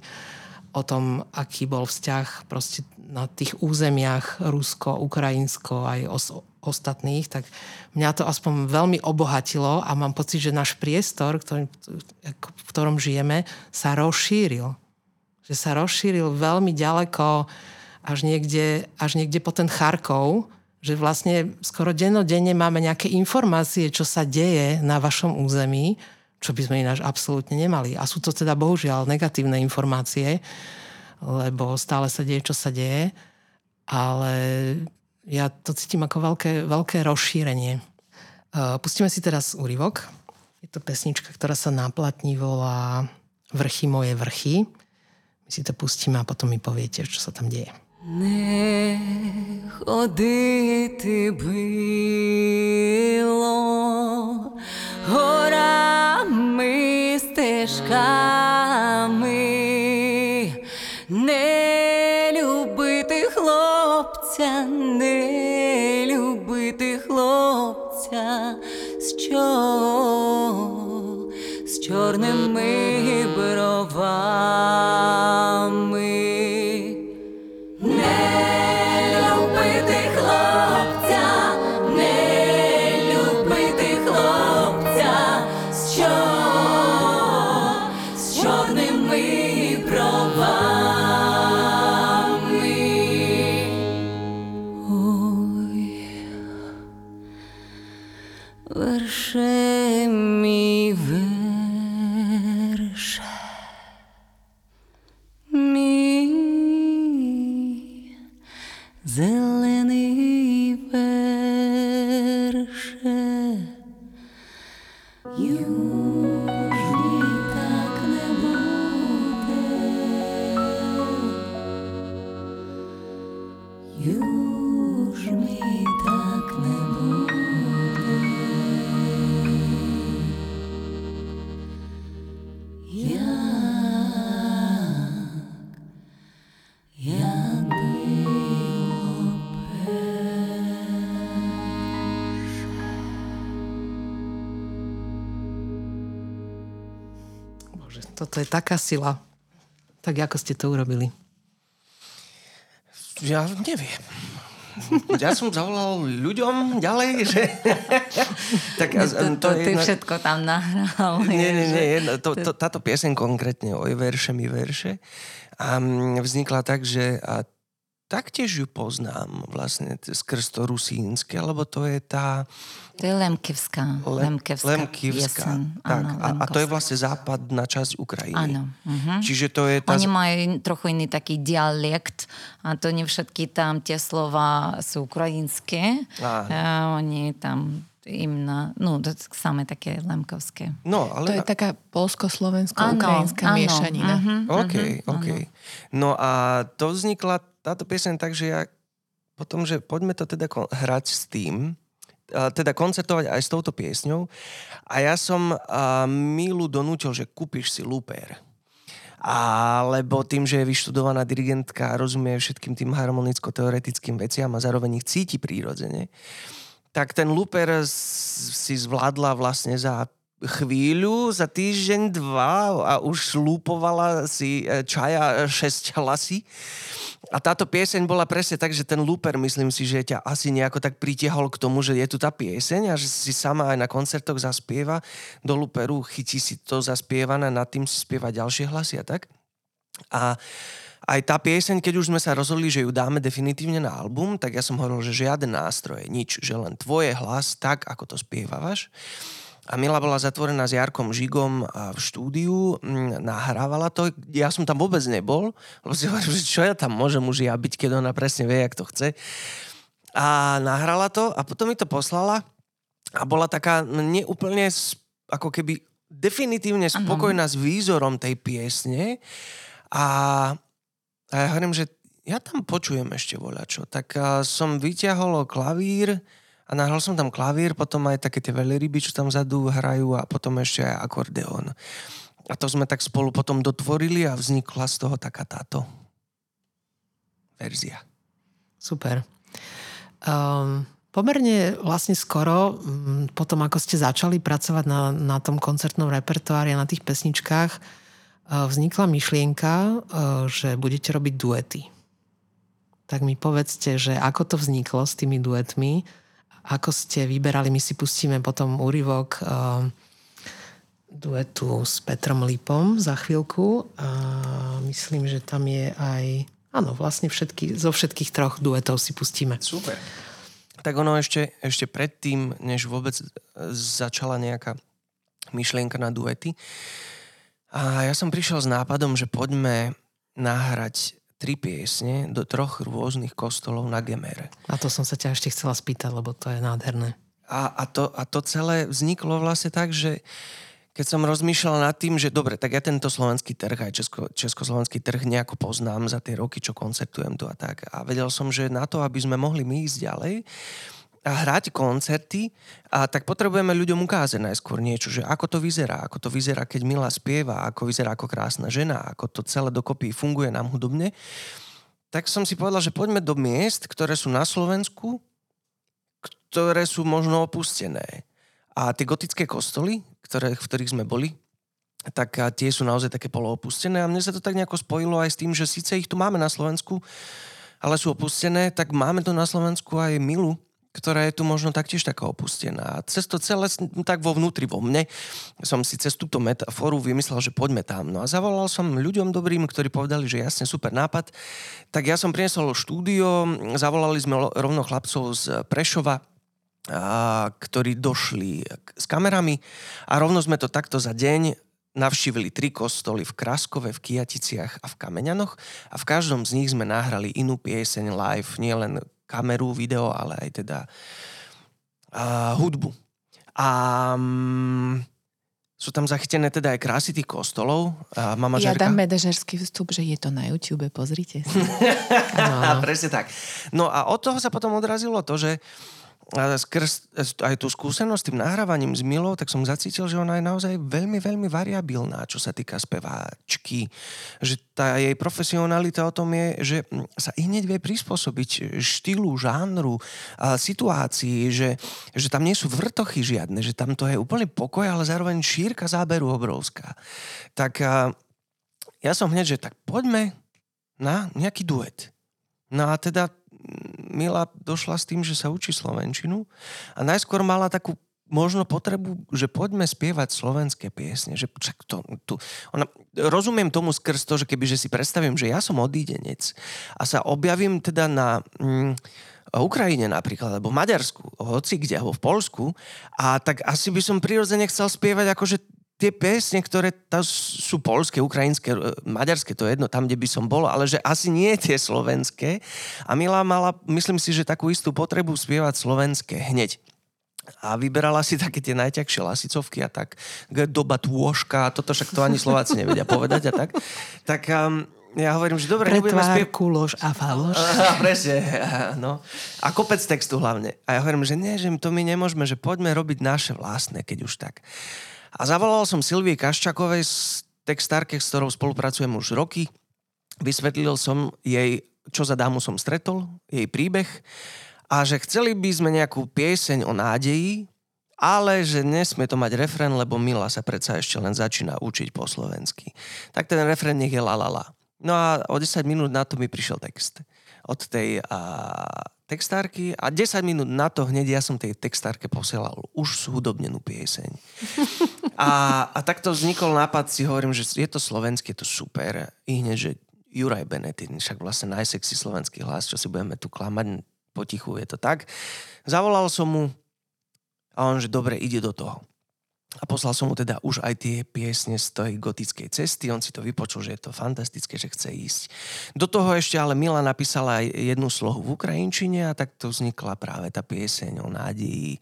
o tom, aký bol vzťah proste na tých územiach Rusko, Ukrajinsko aj os- ostatných, tak mňa to aspoň veľmi obohatilo a mám pocit, že náš priestor, ktorý, v ktorom žijeme, sa rozšíril. Že sa rozšíril veľmi ďaleko až niekde, až niekde po ten Charkov, že vlastne skoro dennodenne máme nejaké informácie, čo sa deje na vašom území, čo by sme ináč absolútne nemali. A sú to teda bohužiaľ negatívne informácie, lebo stále sa deje, čo sa deje, ale ja to cítim ako veľké, veľké rozšírenie. Pustíme si teraz úryvok. Je to pesnička, ktorá sa náplatní volá Vrchy moje vrchy. My si to pustíme a potom mi poviete, čo sa tam deje. Не ходити било горами стежками, не любити хлопця, не любити хлопця, з чого, з чорними бровами. To je taká sila. Tak ako ste to urobili? Ja neviem. Ja som zavolal ľuďom ďalej, že... tak, to, to, to je jedna... všetko tam nahral. Nie, nie, nie. To, to, táto piesen konkrétne oj verše mi verše a vznikla tak, že a taktiež ju poznám vlastne skrz to rusínske, lebo to je tá... To je Lemkivská. Lem, Lemkivská, Lemkivská Tak, áno, a, a to je vlastne západná časť Ukrajiny. Áno. Uh-huh. Čiže to je... Tá... Oni majú trochu iný taký dialekt a to nie všetky tam tie slova sú ukrajinské. A oni tam im na, no to samé také lemkovské. No, ale... To je taká polsko-slovensko-ukrajinská miešanina. Uh-huh, OK, uh-huh, OK. Áno. No a to vznikla táto pieseň tak, že ja potom, že poďme to teda hrať s tým, teda koncertovať aj s touto piesňou. A ja som Milu donútil, že kúpiš si lúper. Alebo tým, že je vyštudovaná dirigentka a rozumie všetkým tým harmonicko-teoretickým veciam a zároveň ich cíti prírodzene, tak ten lúper si zvládla vlastne za chvíľu, za týždeň, dva a už lúpovala si e, čaja šesť hlasy. A táto pieseň bola presne tak, že ten looper, myslím si, že ťa asi nejako tak pritiahol k tomu, že je tu tá pieseň a že si sama aj na koncertoch zaspieva. Do looperu chytí si to zaspievané, nad tým si spieva ďalšie hlasy a tak. A aj tá pieseň, keď už sme sa rozhodli, že ju dáme definitívne na album, tak ja som hovoril, že žiaden nástroj, nič, že len tvoje hlas, tak ako to spievavaš. a Mila bola zatvorená s Jarkom Žigom v štúdiu, nahrávala to, ja som tam vôbec nebol, lebo si hovorím, že čo ja tam môžem už ja byť, keď ona presne vie, jak to chce. A nahrala to a potom mi to poslala a bola taká neúplne ako keby definitívne spokojná ano. s výzorom tej piesne a, a ja hovorím, že ja tam počujem ešte voľačo. Tak som vyťahol klavír, a nahral som tam klavír, potom aj také tie veľryby, čo tam vzadu hrajú a potom ešte aj akordeón. A to sme tak spolu potom dotvorili a vznikla z toho taká táto verzia. Super. Um, pomerne vlastne skoro, um, potom ako ste začali pracovať na, na tom koncertnom repertoári a na tých pesničkách, vznikla myšlienka, uh, že budete robiť duety. Tak mi povedzte, že ako to vzniklo s tými duetmi, ako ste vyberali, my si pustíme potom úryvok uh, duetu s Petrom Lipom za chvíľku a myslím, že tam je aj áno, vlastne všetky, zo všetkých troch duetov si pustíme. Super. Tak ono ešte, ešte predtým, než vôbec začala nejaká myšlienka na duety, a ja som prišiel s nápadom, že poďme nahrať tri piesne do troch rôznych kostolov na Gemere. A to som sa ťa ešte chcela spýtať, lebo to je nádherné. A, a, to, a to celé vzniklo vlastne tak, že keď som rozmýšľal nad tým, že dobre, tak ja tento slovenský trh, aj česko, československý trh nejako poznám za tie roky, čo koncertujem tu a tak. A vedel som, že na to, aby sme mohli my ísť ďalej, a hrať koncerty, a tak potrebujeme ľuďom ukázať najskôr niečo, že ako to vyzerá, ako to vyzerá, keď Mila spieva, ako vyzerá ako krásna žena, ako to celé dokopy funguje nám hudobne. Tak som si povedal, že poďme do miest, ktoré sú na Slovensku, ktoré sú možno opustené. A tie gotické kostoly, ktoré, v ktorých sme boli, tak tie sú naozaj také poloopustené a mne sa to tak nejako spojilo aj s tým, že síce ich tu máme na Slovensku, ale sú opustené, tak máme tu na Slovensku aj Milu, ktorá je tu možno taktiež taká opustená. A cez to celé, tak vo vnútri, vo mne, som si cez túto metaforu vymyslel, že poďme tam. No a zavolal som ľuďom dobrým, ktorí povedali, že jasne, super nápad. Tak ja som priniesol štúdio, zavolali sme rovno chlapcov z Prešova, a, ktorí došli s kamerami a rovno sme to takto za deň navštívili tri kostoly v Kraskove, v Kijaticiach a v Kameňanoch a v každom z nich sme nahrali inú pieseň live, nielen kameru, video, ale aj teda uh, hudbu. A um, sú tam zachytené teda aj krásy tých kostolov. A mama ja dám medežerský vstup, že je to na YouTube, pozrite si. ano. Presne tak. No a od toho sa potom odrazilo to, že skrz aj tú skúsenosť tým nahrávaním s Milou, tak som zacítil, že ona je naozaj veľmi, veľmi variabilná, čo sa týka speváčky. Že tá jej profesionalita o tom je, že sa i hneď vie prispôsobiť štýlu, žánru, situácii, že, že tam nie sú vrtochy žiadne, že tam to je úplný pokoj, ale zároveň šírka záberu obrovská. Tak ja som hneď, že tak poďme na nejaký duet. No a teda Mila došla s tým, že sa učí slovenčinu a najskôr mala takú možno potrebu, že poďme spievať slovenské piesne. Že čak to, tu, ona, rozumiem tomu skrz to, že keby že si predstavím, že ja som odídenec a sa objavím teda na mm, Ukrajine napríklad, alebo v Maďarsku, hoci kde, alebo v Polsku, a tak asi by som prirodzene chcel spievať akože tie piesne, ktoré tam sú polské, ukrajinské, e, maďarské, to je jedno, tam, kde by som bol, ale že asi nie tie slovenské. A Mila mala, myslím si, že takú istú potrebu spievať slovenské hneď. A vyberala si také tie najťažšie lasicovky a tak doba tôžka, toto však to ani Slováci nevedia povedať a tak. Tak um, ja hovorím, že dobre, nebudeme spievať... kulož a faloš. Presne, no. A kopec textu hlavne. A ja hovorím, že nie, že to my nemôžeme, že poďme robiť naše vlastné, keď už tak. A zavolal som Silvie Kaščakovej textárke, s ktorou spolupracujem už roky. Vysvetlil som jej, čo za dámu som stretol, jej príbeh a že chceli by sme nejakú pieseň o nádeji, ale že nesmie to mať refren, lebo Mila sa predsa ešte len začína učiť po slovensky. Tak ten refren nech je la la la. No a o 10 minút na to mi prišiel text od tej a, textárky a 10 minút na to hneď ja som tej textárke posielal už zhudobnenú pieseň. A, a takto vznikol nápad, si hovorím, že je to slovenské, je to super. I hneď, že Juraj Benetín, však vlastne najsexy slovenský hlas, čo si budeme tu klamať potichu, je to tak. Zavolal som mu a on, že dobre, ide do toho. a poslal som mu teda už aj tie piesne z tej gotickej cesty. On si to vypočul, že je to fantastické, že chce ísť. Do toho ešte ale Mila napísala jednu slohu v Ukrajinčine a tak to vznikla práve tá pieseň o nádeji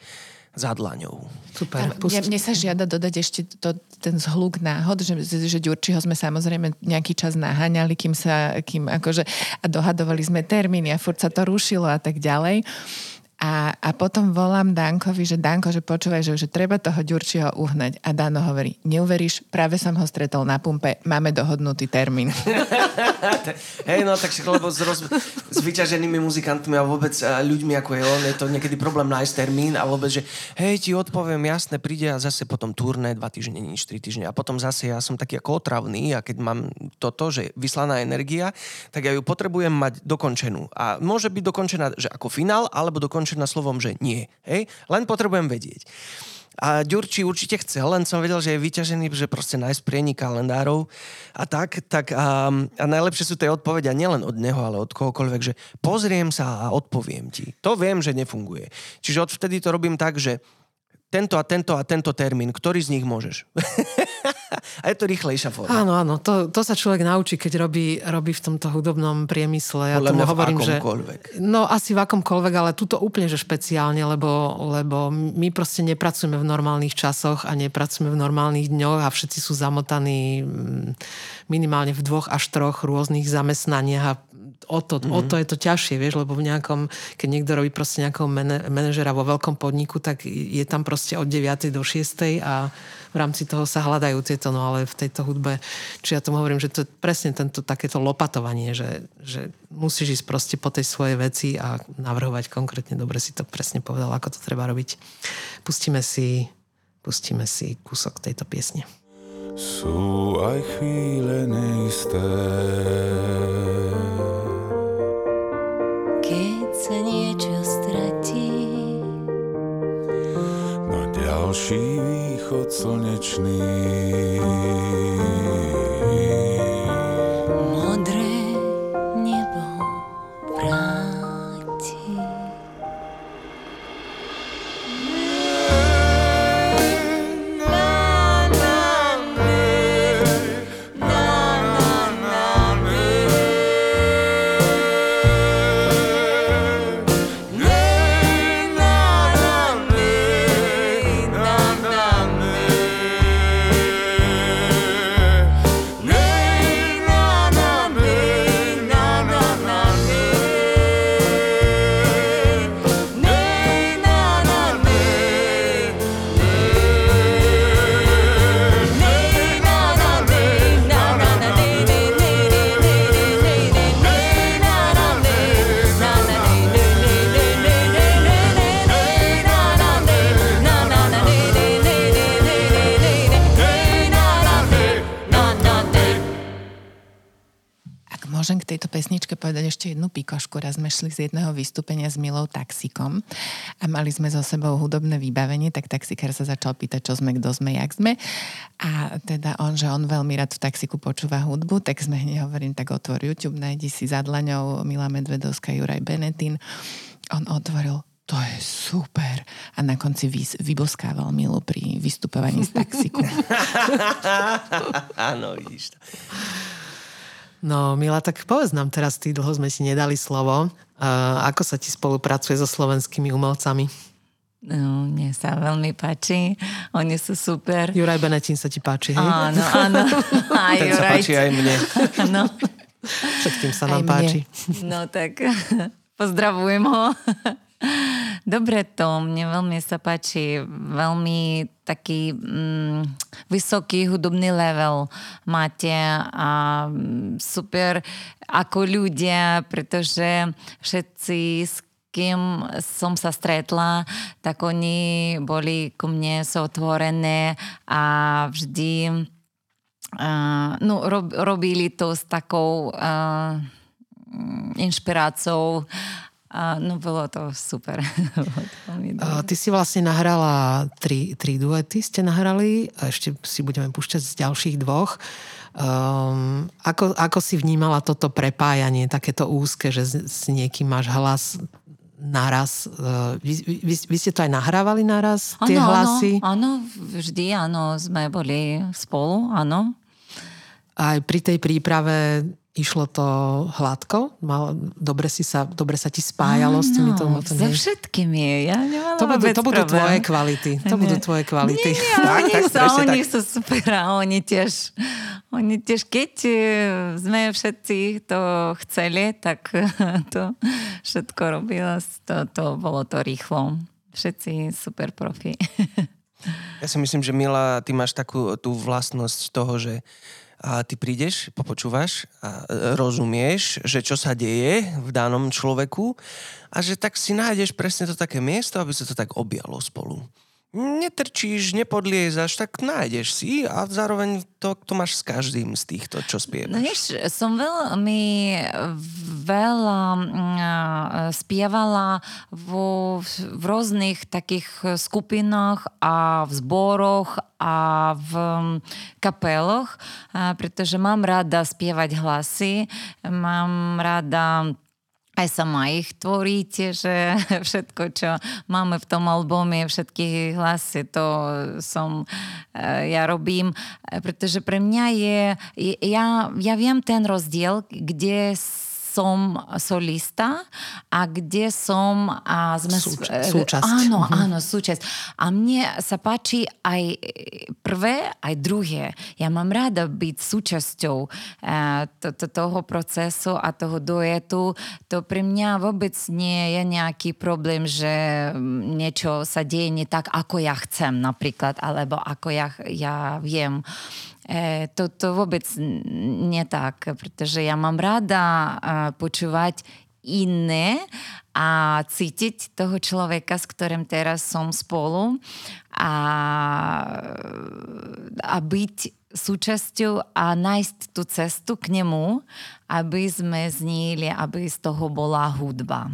za dlaňou. Super. Mne, mne sa žiada dodať ešte to, ten zhluk náhod, že, že Ďurčiho sme samozrejme nejaký čas naháňali, kým sa, kým akože, a dohadovali sme termíny a furt sa to rušilo a tak ďalej. A, a potom volám Dankovi, že Danko, že počúvaj, že, že treba toho Ďurčiho uhnať. A Dano hovorí, neuveríš, práve som ho stretol na pumpe, máme dohodnutý termín. Hej, no tak lebo s, roz, s vyťaženými muzikantmi a vôbec a ľuďmi ako je on, je to niekedy problém nájsť termín a vôbec, že hej, ti odpoviem, jasne, príde a zase potom turné, dva týždne, nič, tri týždne. A potom zase ja som taký ako otravný a keď mám toto, že vyslaná energia, tak ja ju potrebujem mať dokončenú. A môže byť dokončená, že ako finál, alebo dokončená na slovom, že nie. Hej? Len potrebujem vedieť. A Ďurči určite chcel, len som vedel, že je vyťažený, že proste nájsť priení kalendárov a tak. tak a, a najlepšie sú tie odpovede nielen od neho, ale od kohokoľvek, že pozriem sa a odpoviem ti. To viem, že nefunguje. Čiže odvtedy to robím tak, že tento a tento a tento termín, ktorý z nich môžeš? a je to rýchlejšia forma. Áno, áno, to, to sa človek naučí, keď robí, robí v tomto hudobnom priemysle. Ja Podľa tomu mňa hovorím, v že... No asi v akomkoľvek, ale tuto úplne, že špeciálne, lebo, lebo my proste nepracujeme v normálnych časoch a nepracujeme v normálnych dňoch a všetci sú zamotaní mm, minimálne v dvoch až troch rôznych zamestnaniach a o to, mm-hmm. o to je to ťažšie, vieš, lebo v nejakom, keď niekto robí proste nejakého manažera vo veľkom podniku, tak je tam proste od 9. do 6. a v rámci toho sa hľadajú tieto, no ale v tejto hudbe, či ja tomu hovorím, že to je presne tento takéto lopatovanie, že, že musíš ísť proste po tej svojej veci a navrhovať konkrétne, dobre si to presne povedal, ako to treba robiť. Pustíme si, pustíme si kúsok tejto piesne. Sú aj chvíle neisté ďalší východ slnečný. Ešte jednu pikošku. Raz sme šli z jedného vystúpenia s Milou taxikom a mali sme so sebou hudobné vybavenie, tak taxikár sa začal pýtať, čo sme, kto sme, jak sme. A teda on, že on veľmi rád v taxiku počúva hudbu, tak sme hneď hovorím, tak otvor YouTube, nájdi si za dlaňou Mila Medvedovská, Juraj Benetín. On otvoril to je super. A na konci vys- vyboskával Milu pri vystupovaní z taxiku. Áno, vidíš to. No, Mila, tak povedz nám teraz, ty dlho sme si nedali slovo. Uh, ako sa ti spolupracuje so slovenskými umelcami? No, mne sa veľmi páči. Oni sú super. Juraj Benetín sa ti páči, hej? Áno, áno. Aj Ten sa Juraj. páči aj mne. No, Všetkým sa Aj nám mne. páči. no tak pozdravujem ho. Dobre to, mne veľmi sa páči, veľmi taký mm, vysoký hudobný level máte a mm, super ako ľudia, pretože všetci s kým som sa stretla, tak oni boli ku mne sú otvorené a vždy uh, no, rob, robili to s takou uh, inšpiráciou a no bolo to super. Bolo to. Uh, ty si vlastne nahrala tri, tri duety, ste nahrali a ešte si budeme púšťať z ďalších dvoch. Um, ako, ako si vnímala toto prepájanie, takéto úzke, že s, s niekým máš hlas naraz. Uh, vy, vy, vy ste to aj nahrávali naraz, tie hlasy? Áno, vždy, áno, sme boli spolu, áno. Aj pri tej príprave išlo to hladko? Mal, dobre, si sa, dobre sa ti spájalo s týmito Áno, motami? so všetkými, ja To budú, to budú problém. tvoje kvality. To Nie. budú tvoje kvality. Nie, nie, Tak, oni, tak, sa, presne oni tak. sú super a oni tiež, oni tiež, keď e, sme všetci to chceli, tak to všetko robilo, to, to bolo to rýchlo. Všetci super profi. Ja si myslím, že Mila, ty máš takú tú vlastnosť toho, že a ty prídeš, popočúvaš a e, rozumieš, že čo sa deje v danom človeku a že tak si nájdeš presne to také miesto, aby sa to tak objalo spolu. Netrčíš, nepodliezaš, tak nájdeš si a zároveň to, to máš s každým z týchto, čo No spievaš. vieš, som veľmi veľa mm, spievala vo, v rôznych takých skupinách a v zboroch a v mm, kapeloch, pretože mám rada spievať hlasy, mám rada aj sama ich tvoríte, že všetko, čo máme v tom albume, všetky hlasy, to som, eh, ja robím, eh, pretože pre mňa je- ja, ja viem ten rozdiel, kde som solista a kde som a sme... Súč- eh, súčasť. Áno, áno, súčasť. A mne sa páči aj prvé, aj druhé. Ja mám rada byť súčasťou eh, to, to, toho procesu a toho duetu. To pre mňa vôbec nie je nejaký problém, že mm, niečo sa deje nie tak, ako ja chcem napríklad, alebo ako ja, ja viem. E, to, to vôbec nie tak, pretože ja mám rada e, počúvať iné a cítiť toho človeka, s ktorým teraz som spolu a, a byť súčasťou a nájsť tú cestu k nemu, aby sme zníli, aby z toho bola hudba.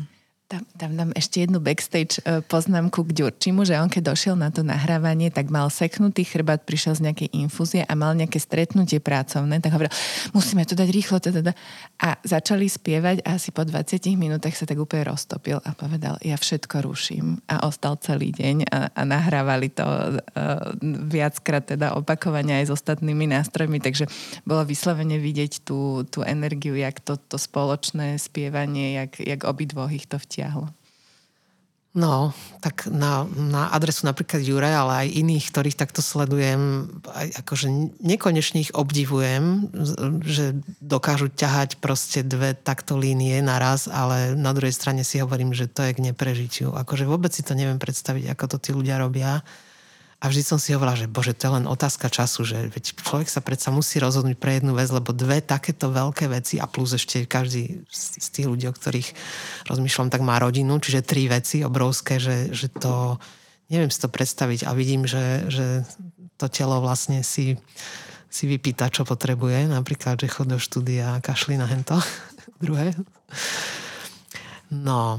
Tam, tam dám ešte jednu backstage e, poznámku k Ďurčimu, že on keď došiel na to nahrávanie, tak mal seknutý chrbát, prišiel z nejakej infúzie a mal nejaké stretnutie pracovné, tak hovoril, musíme to dať rýchlo. Teda. A začali spievať a asi po 20 minútach sa tak úplne roztopil a povedal, ja všetko ruším. A ostal celý deň a, a nahrávali to uh, viackrát teda opakovania aj s ostatnými nástrojmi, takže bolo vyslovene vidieť tú, tú energiu, jak to, to spoločné spievanie, jak, jak obidvoch ich to vtiahlo. No, tak na, na adresu napríklad Jure, ale aj iných, ktorých takto sledujem, aj akože nekonečne ich obdivujem, že dokážu ťahať proste dve takto línie naraz, ale na druhej strane si hovorím, že to je k neprežitiu. Akože vôbec si to neviem predstaviť, ako to tí ľudia robia. A vždy som si hovorila, že bože, to je len otázka času, že veď človek sa predsa musí rozhodnúť pre jednu vec, lebo dve takéto veľké veci a plus ešte každý z tých ľudí, o ktorých rozmýšľam, tak má rodinu, čiže tri veci obrovské, že, že to neviem si to predstaviť a vidím, že, že to telo vlastne si, si vypýta, čo potrebuje. Napríklad, že chod do štúdia a kašli na hento. Druhé. No,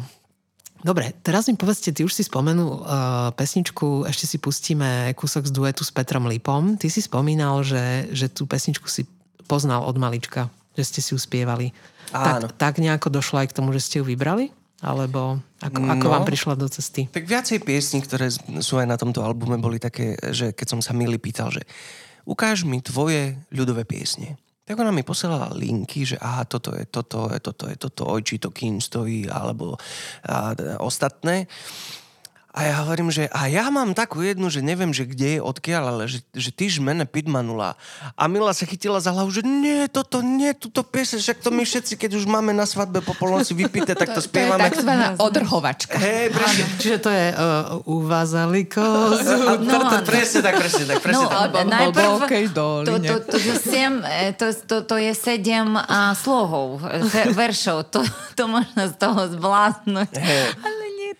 Dobre, teraz mi povedzte, ty už si spomenul uh, pesničku, ešte si pustíme kúsok z duetu s Petrom Lipom. Ty si spomínal, že, že tú pesničku si poznal od malička, že ste si ju spievali. Áno. Tak, tak nejako došlo aj k tomu, že ste ju vybrali? Alebo ako, ako No. vám prišla do cesty? Tak viacej piesní, ktoré sú aj na tomto albume, boli také, že keď som sa Mili pýtal, že ukáž mi tvoje ľudové piesne. Tak ona mi posielala linky, že aha, toto je toto, je toto je toto, oj, či to kým stojí, alebo a, a, ostatné. A ja hovorím, že a ja mám takú jednu, že neviem, že kde je, odkiaľ, ale že, že ty žmene pitmanula. A Mila sa chytila za hlavu, že nie, toto nie, túto piese, však to my všetci, keď už máme na svadbe po polnoci vypité, tak to To je spievame. takzvaná odrhovačka. Hej, presne. Čiže to je uh, uvázali kozu. No, to, presne tak, presne tak, presne tak. Alebo v hlbokej doline. to, to, to, to, sem, e, to, to, to je sedem a, slohov, ver, veršov. To, to možno z toho zbláznuť. Hej.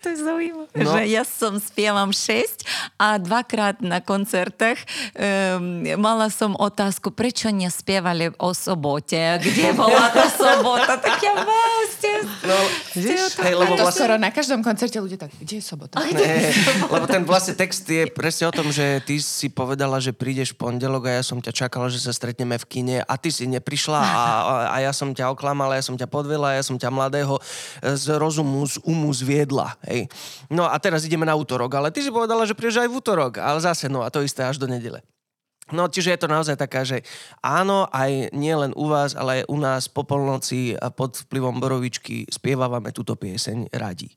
To je zaujímavé. No. Že ja som spievam 6 a dvakrát na koncertech um, mala som otázku, prečo nespievali o sobote? Kde bola tá sobota? Tak ja vás, ste... No, ste hej, lebo To vlastne... skoro na každom koncerte ľudia tak, kde je sobota? Ne, lebo ten vlastne text je presne o tom, že ty si povedala, že prídeš v pondelok a ja som ťa čakala, že sa stretneme v kine a ty si neprišla a, a, a ja som ťa oklamala, ja som ťa podvela, ja som ťa mladého z rozumu, z umu zviedla. Hej. No a teraz ideme na útorok, ale ty si povedala, že prídeš aj v útorok, ale zase, no a to isté až do nedele. No, čiže je to naozaj taká, že áno, aj nie len u vás, ale aj u nás po polnoci a pod vplyvom Borovičky spievávame túto pieseň radi.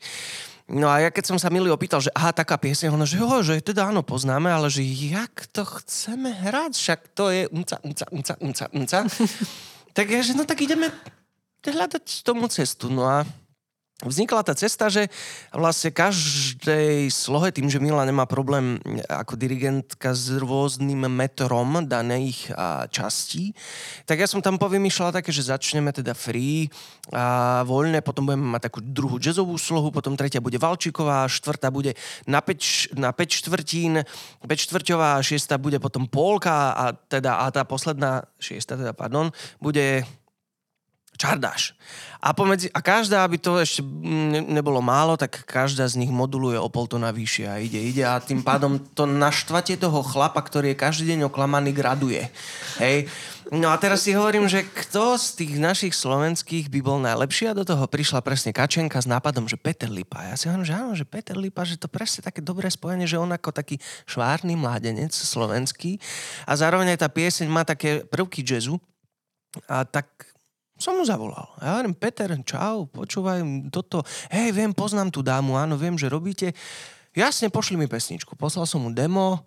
No a ja keď som sa Mili opýtal, že aha, taká pieseň, ona, že jo, že teda áno, poznáme, ale že jak to chceme hrať, však to je unca, unca, unca, unca, unca. tak ja, že no tak ideme hľadať tomu cestu. No a vznikla tá cesta, že vlastne každej slohe, tým, že Mila nemá problém ako dirigentka s rôznym metrom daných častí, tak ja som tam povymýšľala také, že začneme teda free a voľne, potom budeme mať takú druhú jazzovú slohu, potom tretia bude Valčíková, štvrtá bude na 5, na 5 štvrtín, 5 štvrťová, šiesta bude potom polka a, teda, a tá posledná, šiesta teda, pardon, bude čardáš. A, pomedzi, a každá, aby to ešte ne, nebolo málo, tak každá z nich moduluje o pol tona vyššie a ide, ide a tým pádom to naštvatie toho chlapa, ktorý je každý deň oklamaný, graduje. Hej. No a teraz si hovorím, že kto z tých našich slovenských by bol najlepší a do toho prišla presne Kačenka s nápadom, že Peter Lipa. Ja si hovorím, že áno, že Peter Lipa, že to presne také dobré spojenie, že on ako taký švárny mládenec slovenský a zároveň aj tá pieseň má také prvky jazzu a tak som mu zavolal. Ja hovorím, Peter, čau, počúvaj toto. Hej, viem, poznám tú dámu, áno, viem, že robíte. Jasne, pošli mi pesničku. Poslal som mu demo,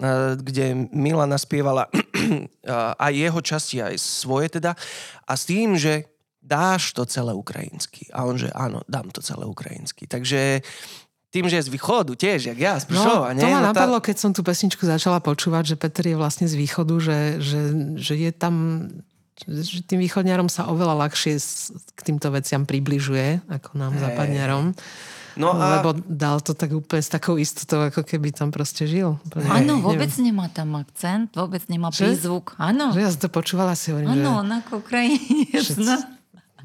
eh, kde Mila naspievala aj jeho časti, aj svoje teda. A s tým, že dáš to celé ukrajinsky. A on, že áno, dám to celé ukrajinsky. Takže tým, že je z východu tiež, jak ja, z Prešova, no, nie? to ma No tá- napadlo, keď som tú pesničku začala počúvať, že Peter je vlastne z východu, že, že, že je tam že tým východňarom sa oveľa ľahšie s- k týmto veciam približuje, ako nám Hej. západňarom. No a... Lebo dal to tak úplne s takou istotou, ako keby tam proste žil. Áno, neviem. vôbec nemá tam akcent, vôbec nemá Že? prízvuk. Áno, Že ja som to počúvala si hovorím, áno, že on ako Ukrajinec.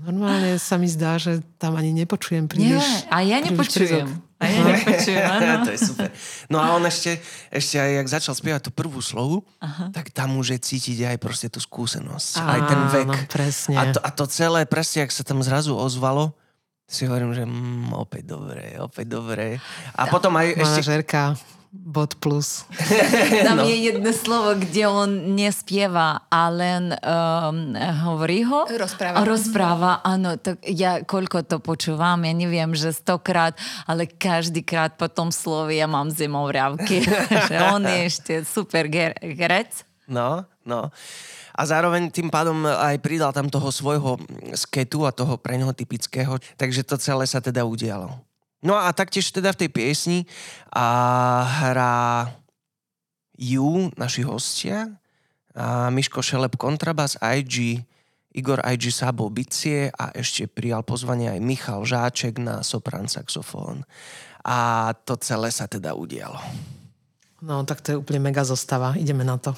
No. normálne sa mi zdá, že tam ani nepočujem Nie, príliš. a ja nepočujem. A ja nepočujem, áno. to je super. No a on ešte, ešte aj, jak začal spievať tú prvú slovu, Aha. tak tam už je cítiť aj proste tú skúsenosť. aj ten vek. Áno, presne. A to, a to celé, presne, ak sa tam zrazu ozvalo, si hovorím, že mm, opäť dobré, opäť dobré. A potom aj ešte... Manažérka, bod plus. Tam No. je jedno slovo, kde on nespieva, a len um, hovorí ho. Rozpráva. Rozpráva, áno. Tak ja koľko to počúvam, ja neviem, že stokrát, ale každýkrát po tom slovi ja mám zimovriavky. že on je ešte super herec. No, no. A zároveň tým pádom aj pridal tam toho svojho sketu a toho pre neho typického, takže to celé sa teda udialo. No a taktiež teda v tej piesni a hrá ju, naši hostia, a Miško Šelep kontrabas, IG, Igor IG Sabo bicie a ešte prijal pozvanie aj Michal Žáček na soprán saxofón. A to celé sa teda udialo. No, tak to je úplne mega zostava. Ideme na to.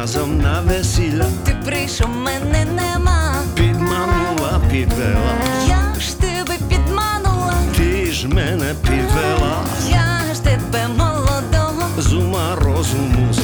Разом на весілля, ти прийшов, мене нема. підманула, підвела, Я ж тебе підманула, ти ж мене підвела, я ж тебе молодого, з ума розуму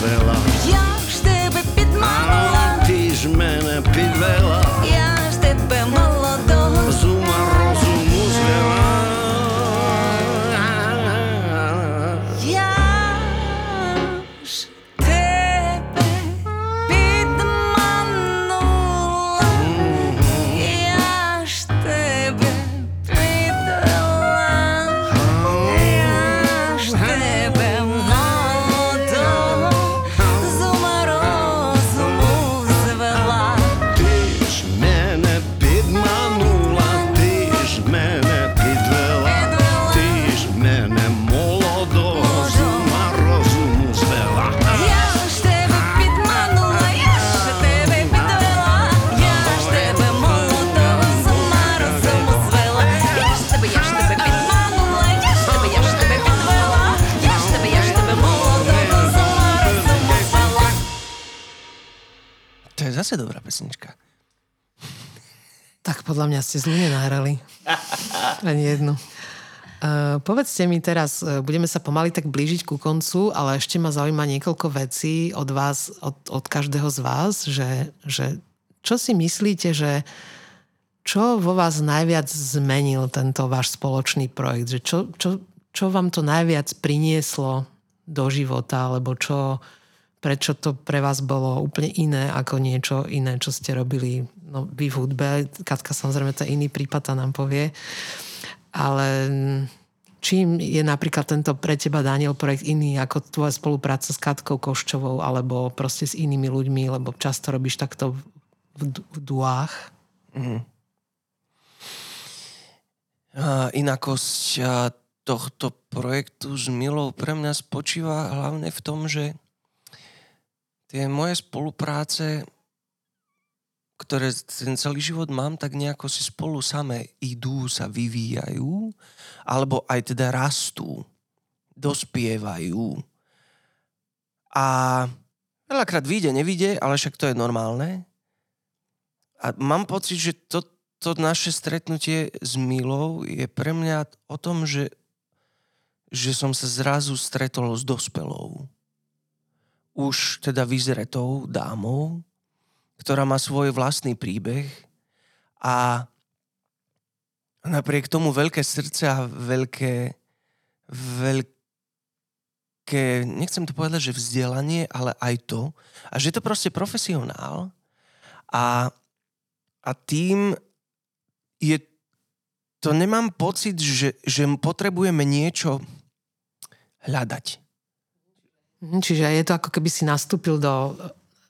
zase dobrá pesnička. Tak podľa mňa ste zlu nenahrali. Ani jednu. Uh, povedzte mi teraz, uh, budeme sa pomaly tak blížiť ku koncu, ale ešte ma zaujíma niekoľko vecí od vás, od, od každého z vás, že, že čo si myslíte, že čo vo vás najviac zmenil tento váš spoločný projekt? Že čo, čo, čo vám to najviac prinieslo do života, alebo čo, prečo to pre vás bolo úplne iné ako niečo iné, čo ste robili no, vy v hudbe. Katka samozrejme to iný prípad, tá nám povie. Ale čím je napríklad tento pre teba, Daniel, projekt iný ako tvoja spolupráca s Katkou Koščovou alebo proste s inými ľuďmi, lebo často robíš takto v, v duách? Mm. A inakosť a tohto projektu s Milou pre mňa spočíva hlavne v tom, že tie moje spolupráce ktoré ten celý život mám, tak nejako si spolu samé idú, sa vyvíjajú, alebo aj teda rastú, dospievajú. A veľakrát vyjde, nevyjde, ale však to je normálne. A mám pocit, že to, to naše stretnutie s Milou je pre mňa o tom, že, že som sa zrazu stretol s dospelou. Už teda vyzretou dámou, ktorá má svoj vlastný príbeh a napriek tomu veľké srdce a veľké, veľké, nechcem to povedať, že vzdelanie, ale aj to. A že je to proste profesionál a, a tým je to nemám pocit, že, že potrebujeme niečo hľadať. Mhm, čiže je to ako keby si nastúpil do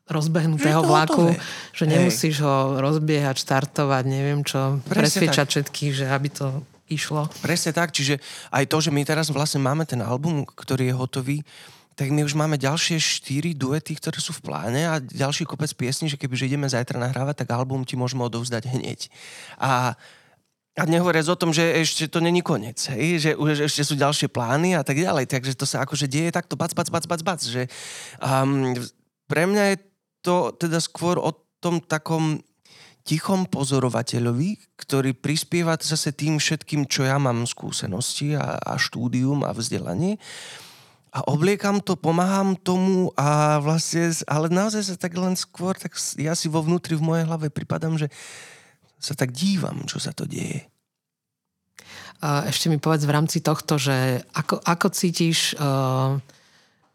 rozbehnutého Že vlaku, hotové. že Hej. nemusíš ho rozbiehať, štartovať, neviem čo, Presne presviečať všetkých, že aby to išlo. Presne tak, čiže aj to, že my teraz vlastne máme ten album, ktorý je hotový, tak my už máme ďalšie štyri duety, ktoré sú v pláne a ďalší kopec piesní, že kebyže ideme zajtra nahrávať, tak album ti môžeme odovzdať hneď. A a nehovoriac o tom, že ešte to není koniec, hej? Že, že ešte sú ďalšie plány a tak ďalej, takže to sa akože deje takto bac, bac, bac, bac, bac, že um, pre mňa je to teda skôr o tom takom tichom pozorovateľovi, ktorý prispieva zase tým všetkým, čo ja mám skúsenosti a, a štúdium a vzdelanie. A obliekam to, pomáham tomu a vlastne, ale naozaj sa tak len skôr, tak ja si vo vnútri v mojej hlave pripadám, že sa tak dívam, čo sa to deje. Ešte mi povedz v rámci tohto, že ako, ako cítiš uh,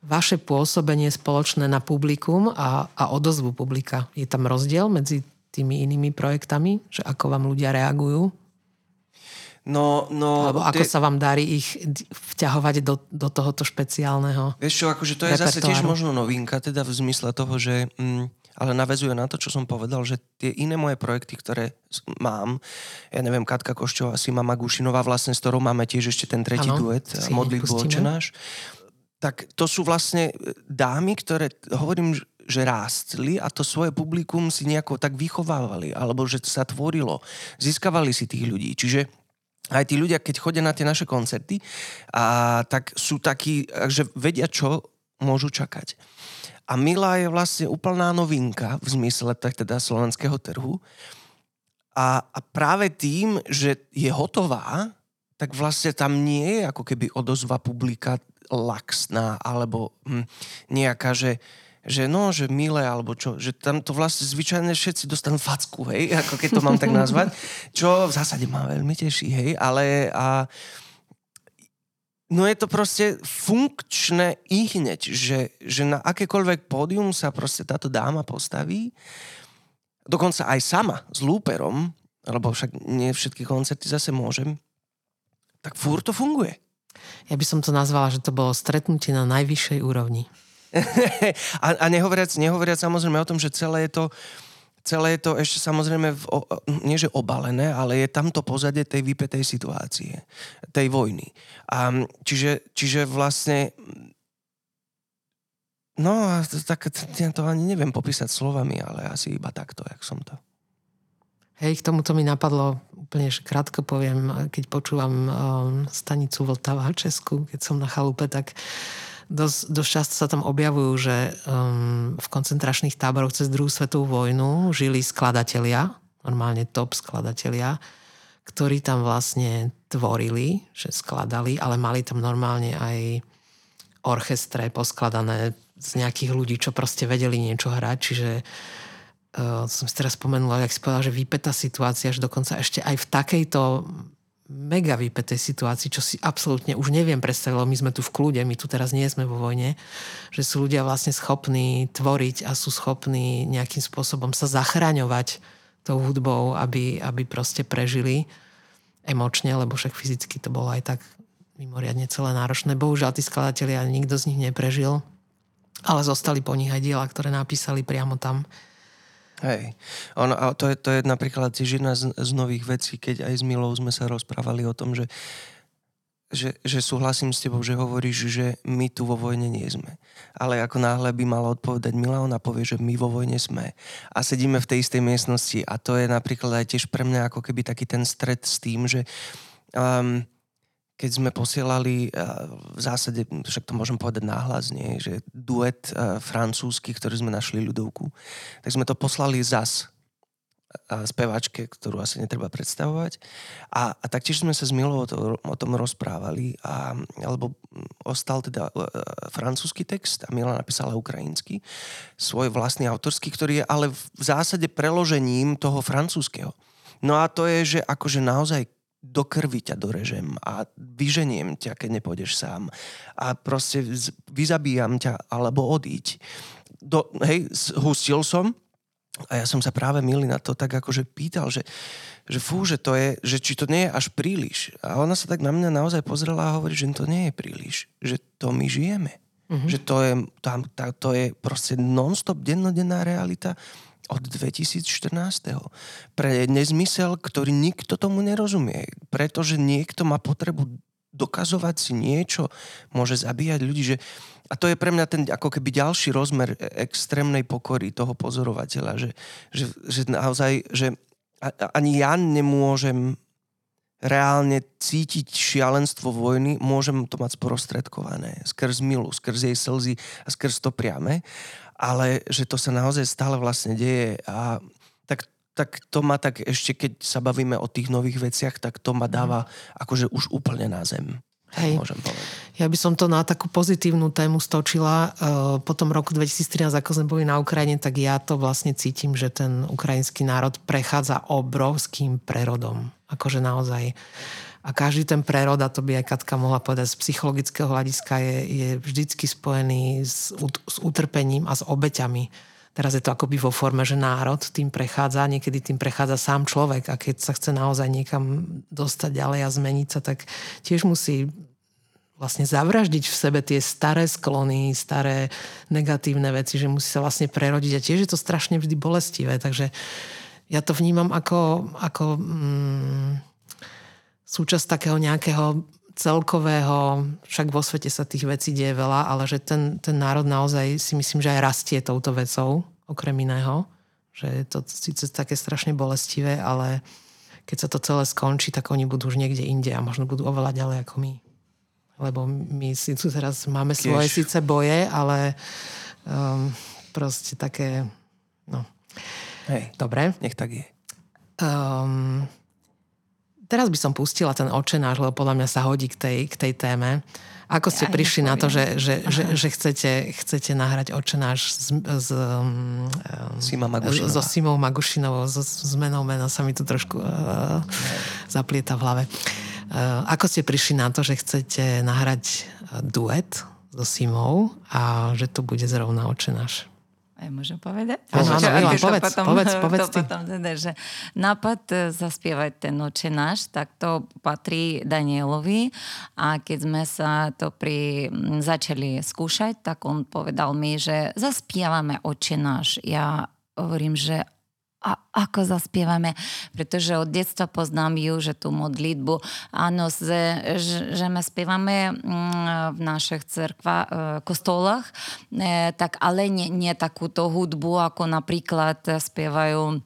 vaše pôsobenie spoločné na publikum a, a odozvu publika? Je tam rozdiel medzi tými inými projektami? Že ako vám ľudia reagujú? No, no, Alebo ako tie- sa vám darí ich vťahovať do, do tohoto špeciálneho? Vieš čo, akože to je zase tiež repertoáru. možno novinka, teda v zmysle toho, že... Mm, ale navezuje na to, čo som povedal, že tie iné moje projekty, ktoré mám, ja neviem, Katka Koščová, Sima Magušinová, vlastne s ktorou máme tiež ešte ten tretí Áno, duet, Modlitbu. Oče náš, tak to sú vlastne dámy, ktoré, hovorím, že rástli a to svoje publikum si nejako tak vychovávali, alebo že sa tvorilo. Získavali si tých ľudí. Čiže aj tí ľudia, keď chodia na tie naše koncerty, a, tak sú takí, že vedia, čo môžu čakať. A Mila je vlastne úplná novinka v zmysle teda slovenského trhu. A, a práve tým, že je hotová, tak vlastne tam nie je ako keby odozva publika laxná, alebo hm, nejaká, že že no, že milé, alebo čo, že tam to vlastne zvyčajne všetci dostanú facku, hej, ako keď to mám tak nazvať, čo v zásade ma veľmi teší, hej, ale a, no je to proste funkčné i hneď, že, že na akékoľvek pódium sa proste táto dáma postaví, dokonca aj sama s lúperom, lebo však nie všetky koncerty zase môžem, tak fúr to funguje. Ja by som to nazvala, že to bolo stretnutie na najvyššej úrovni. a, a nehovoriac, nehovoriac samozrejme o tom, že celé je to celé je to ešte samozrejme v, nie že obalené, ale je tam to pozadie tej vypetej situácie, tej vojny. A, čiže, čiže vlastne no a tak, ja to ani neviem popísať slovami, ale asi iba takto, jak som to. Hej, k tomuto mi napadlo, úplne krátko poviem, keď počúvam um, stanicu Vltava Česku, keď som na chalupe, tak Dosť, dosť často sa tam objavujú, že um, v koncentračných táboroch cez druhú svetovú vojnu žili skladatelia, normálne top skladatelia, ktorí tam vlastne tvorili, že skladali, ale mali tam normálne aj orchestre poskladané z nejakých ľudí, čo proste vedeli niečo hrať, čiže uh, som si teraz spomenula, jak si povedala, že vypetá situácia, že dokonca ešte aj v takejto mega vypetej situácii, čo si absolútne už neviem predstaviť, lebo my sme tu v kľude, my tu teraz nie sme vo vojne, že sú ľudia vlastne schopní tvoriť a sú schopní nejakým spôsobom sa zachraňovať tou hudbou, aby, aby proste prežili emočne, lebo však fyzicky to bolo aj tak mimoriadne celé náročné. Bohužiaľ, tí skladatelia, nikto z nich neprežil, ale zostali po nich aj diela, ktoré napísali priamo tam. Hej. Ono, a to, je, to je napríklad tiež jedna z, z nových vecí, keď aj s Milou sme sa rozprávali o tom, že, že, že súhlasím s tebou, že hovoríš, že my tu vo vojne nie sme. Ale ako náhle by mala odpovedať Mila, ona povie, že my vo vojne sme. A sedíme v tej istej miestnosti a to je napríklad aj tiež pre mňa ako keby taký ten stred s tým, že um, keď sme posielali, v zásade, však to môžem povedať náhlas, nie, že duet francúzsky, ktorý sme našli ľudovku, tak sme to poslali zas spevačke, ktorú asi netreba predstavovať. A, a taktiež sme sa s Milou o, to, o tom rozprávali, a, alebo ostal teda uh, francúzsky text a Mila napísala ukrajinsky, svoj vlastný autorský, ktorý je ale v zásade preložením toho francúzského. No a to je, že akože naozaj do krvi ťa dorežem a vyženiem ťa, keď nepôjdeš sám. A proste vyzabíjam ťa, alebo odíď. Do, hej, hustil som a ja som sa práve milý na to tak akože pýtal, že, že fú, že to je, že či to nie je až príliš. A ona sa tak na mňa naozaj pozrela a hovorí, že to nie je príliš. Že to my žijeme. Mm-hmm. Že to je, tam, tá, to je proste non-stop dennodenná realita od 2014. Pre nezmysel, ktorý nikto tomu nerozumie. Pretože niekto má potrebu dokazovať si niečo, môže zabíjať ľudí, že a to je pre mňa ten ako keby ďalší rozmer extrémnej pokory toho pozorovateľa, že, že, že naozaj, že ani ja nemôžem reálne cítiť šialenstvo vojny, môžem to mať sprostredkované skrz milu, skrz jej slzy a skrz to priame ale že to sa naozaj stále vlastne deje a tak, tak to ma tak ešte, keď sa bavíme o tých nových veciach, tak to ma dáva akože už úplne na zem. Hej. Môžem povedať. Ja by som to na takú pozitívnu tému stočila. Po tom roku 2013, ako sme boli na Ukrajine, tak ja to vlastne cítim, že ten ukrajinský národ prechádza obrovským prerodom. Akože naozaj a každý ten prerod, a to by aj Katka mohla povedať, z psychologického hľadiska je, je vždycky spojený s, s utrpením a s obeťami. Teraz je to akoby vo forme, že národ tým prechádza, niekedy tým prechádza sám človek a keď sa chce naozaj niekam dostať ďalej a zmeniť sa, tak tiež musí vlastne zavraždiť v sebe tie staré sklony, staré negatívne veci, že musí sa vlastne prerodiť a tiež je to strašne vždy bolestivé, takže ja to vnímam ako, ako mm, súčasť takého nejakého celkového, však vo svete sa tých vecí deje veľa, ale že ten, ten národ naozaj si myslím, že aj rastie touto vecou, okrem iného. Že je to síce také strašne bolestivé, ale keď sa to celé skončí, tak oni budú už niekde inde a možno budú oveľa ďalej ako my. Lebo my si tu teraz máme Kiež. svoje síce boje, ale um, proste také, no. Hej, Dobre. Nech tak je. Um, teraz by som pustila ten očenáš, lebo podľa mňa sa hodí k tej, k tej téme. Ako ste ja prišli na to, že, že, že, že chcete, chcete nahrať očenáš z, z, um, Sima so Simou Magušinovou, so zmenou mena sa mi tu trošku uh, zaplieta v hlave. Uh, ako ste prišli na to, že chcete nahrať duet so Simou a že to bude zrovna očenáš? Ja môžem povedať? Áno, áno, Milan, povedz, potom, povedz, povedz to potom teda, že nápad e, zaspievať ten oče náš, tak to patrí Danielovi a keď sme sa to pri, začali skúšať, tak on povedal mi, že zaspievame oče náš. Ja hovorím, že a ako zaspievame, pretože od detstva poznám ju, že tú modlitbu, áno, že, že my spievame mm, v našich cerkva, e, kostolách, e, tak ale nie, nie takúto hudbu, ako napríklad spievajú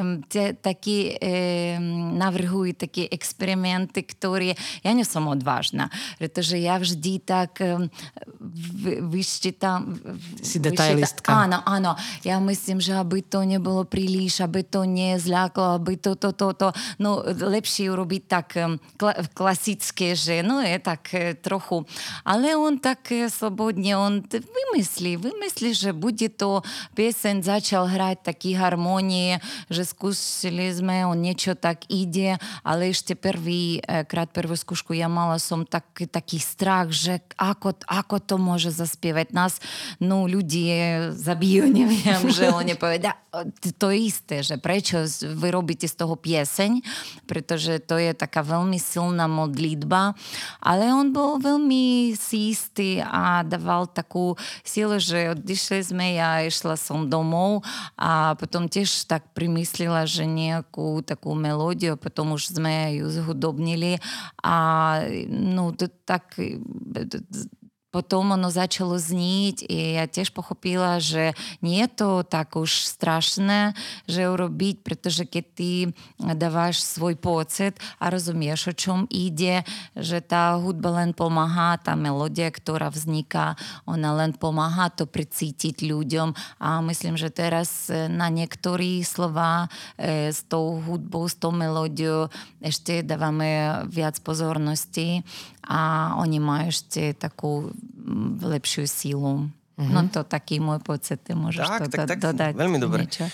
Ем, це такі ем, навергують такі експерименти, які я не сам одважна, тому я завжди так ем, вищитам. Си детайлистка. Ано, ано. Я мислим, що аби то не було приліж, аби то не злякло, аби то, то, то, то. Ну, лепше робити так класичне, що, ну, так е, троху. Але он так е, свободно, он вимислі, вимислі, що буде то пісень, почав грати такі гармонії, що skúsili sme, on niečo tak ide, ale ešte prvý e, krát, prvú skúšku ja mala som tak, taký strach, že ako, ako to môže zaspievať nás, no ľudí zabijú, neviem, že oni povedia, to isté, že prečo vy robíte z toho pieseň, pretože to je taká veľmi silná modlitba, ale on bol veľmi si istý a dával takú silu, že odišli sme, ja išla som domov a potom tiež tak primyslila, že nejakú takú melódiu, potom už sme ju zhudobnili. A no to tak potom ono začalo znieť i ja tiež pochopila, že nie je to tak už strašné, že urobiť, pretože keď ty dávaš svoj pocit a rozumieš, o čom ide, že tá hudba len pomáha, tá melódia, ktorá vzniká, ona len pomáha to precítiť ľuďom. A myslím, že teraz na niektoré slova e, s tou hudbou, s tou melódiou ešte dávame viac pozornosti a oni majú ešte takú lepšiu sílu. Mm-hmm. No to taký môj pocit, ty môžeš tak, to tak, tak, dodať. Veľmi dobre. Niečo.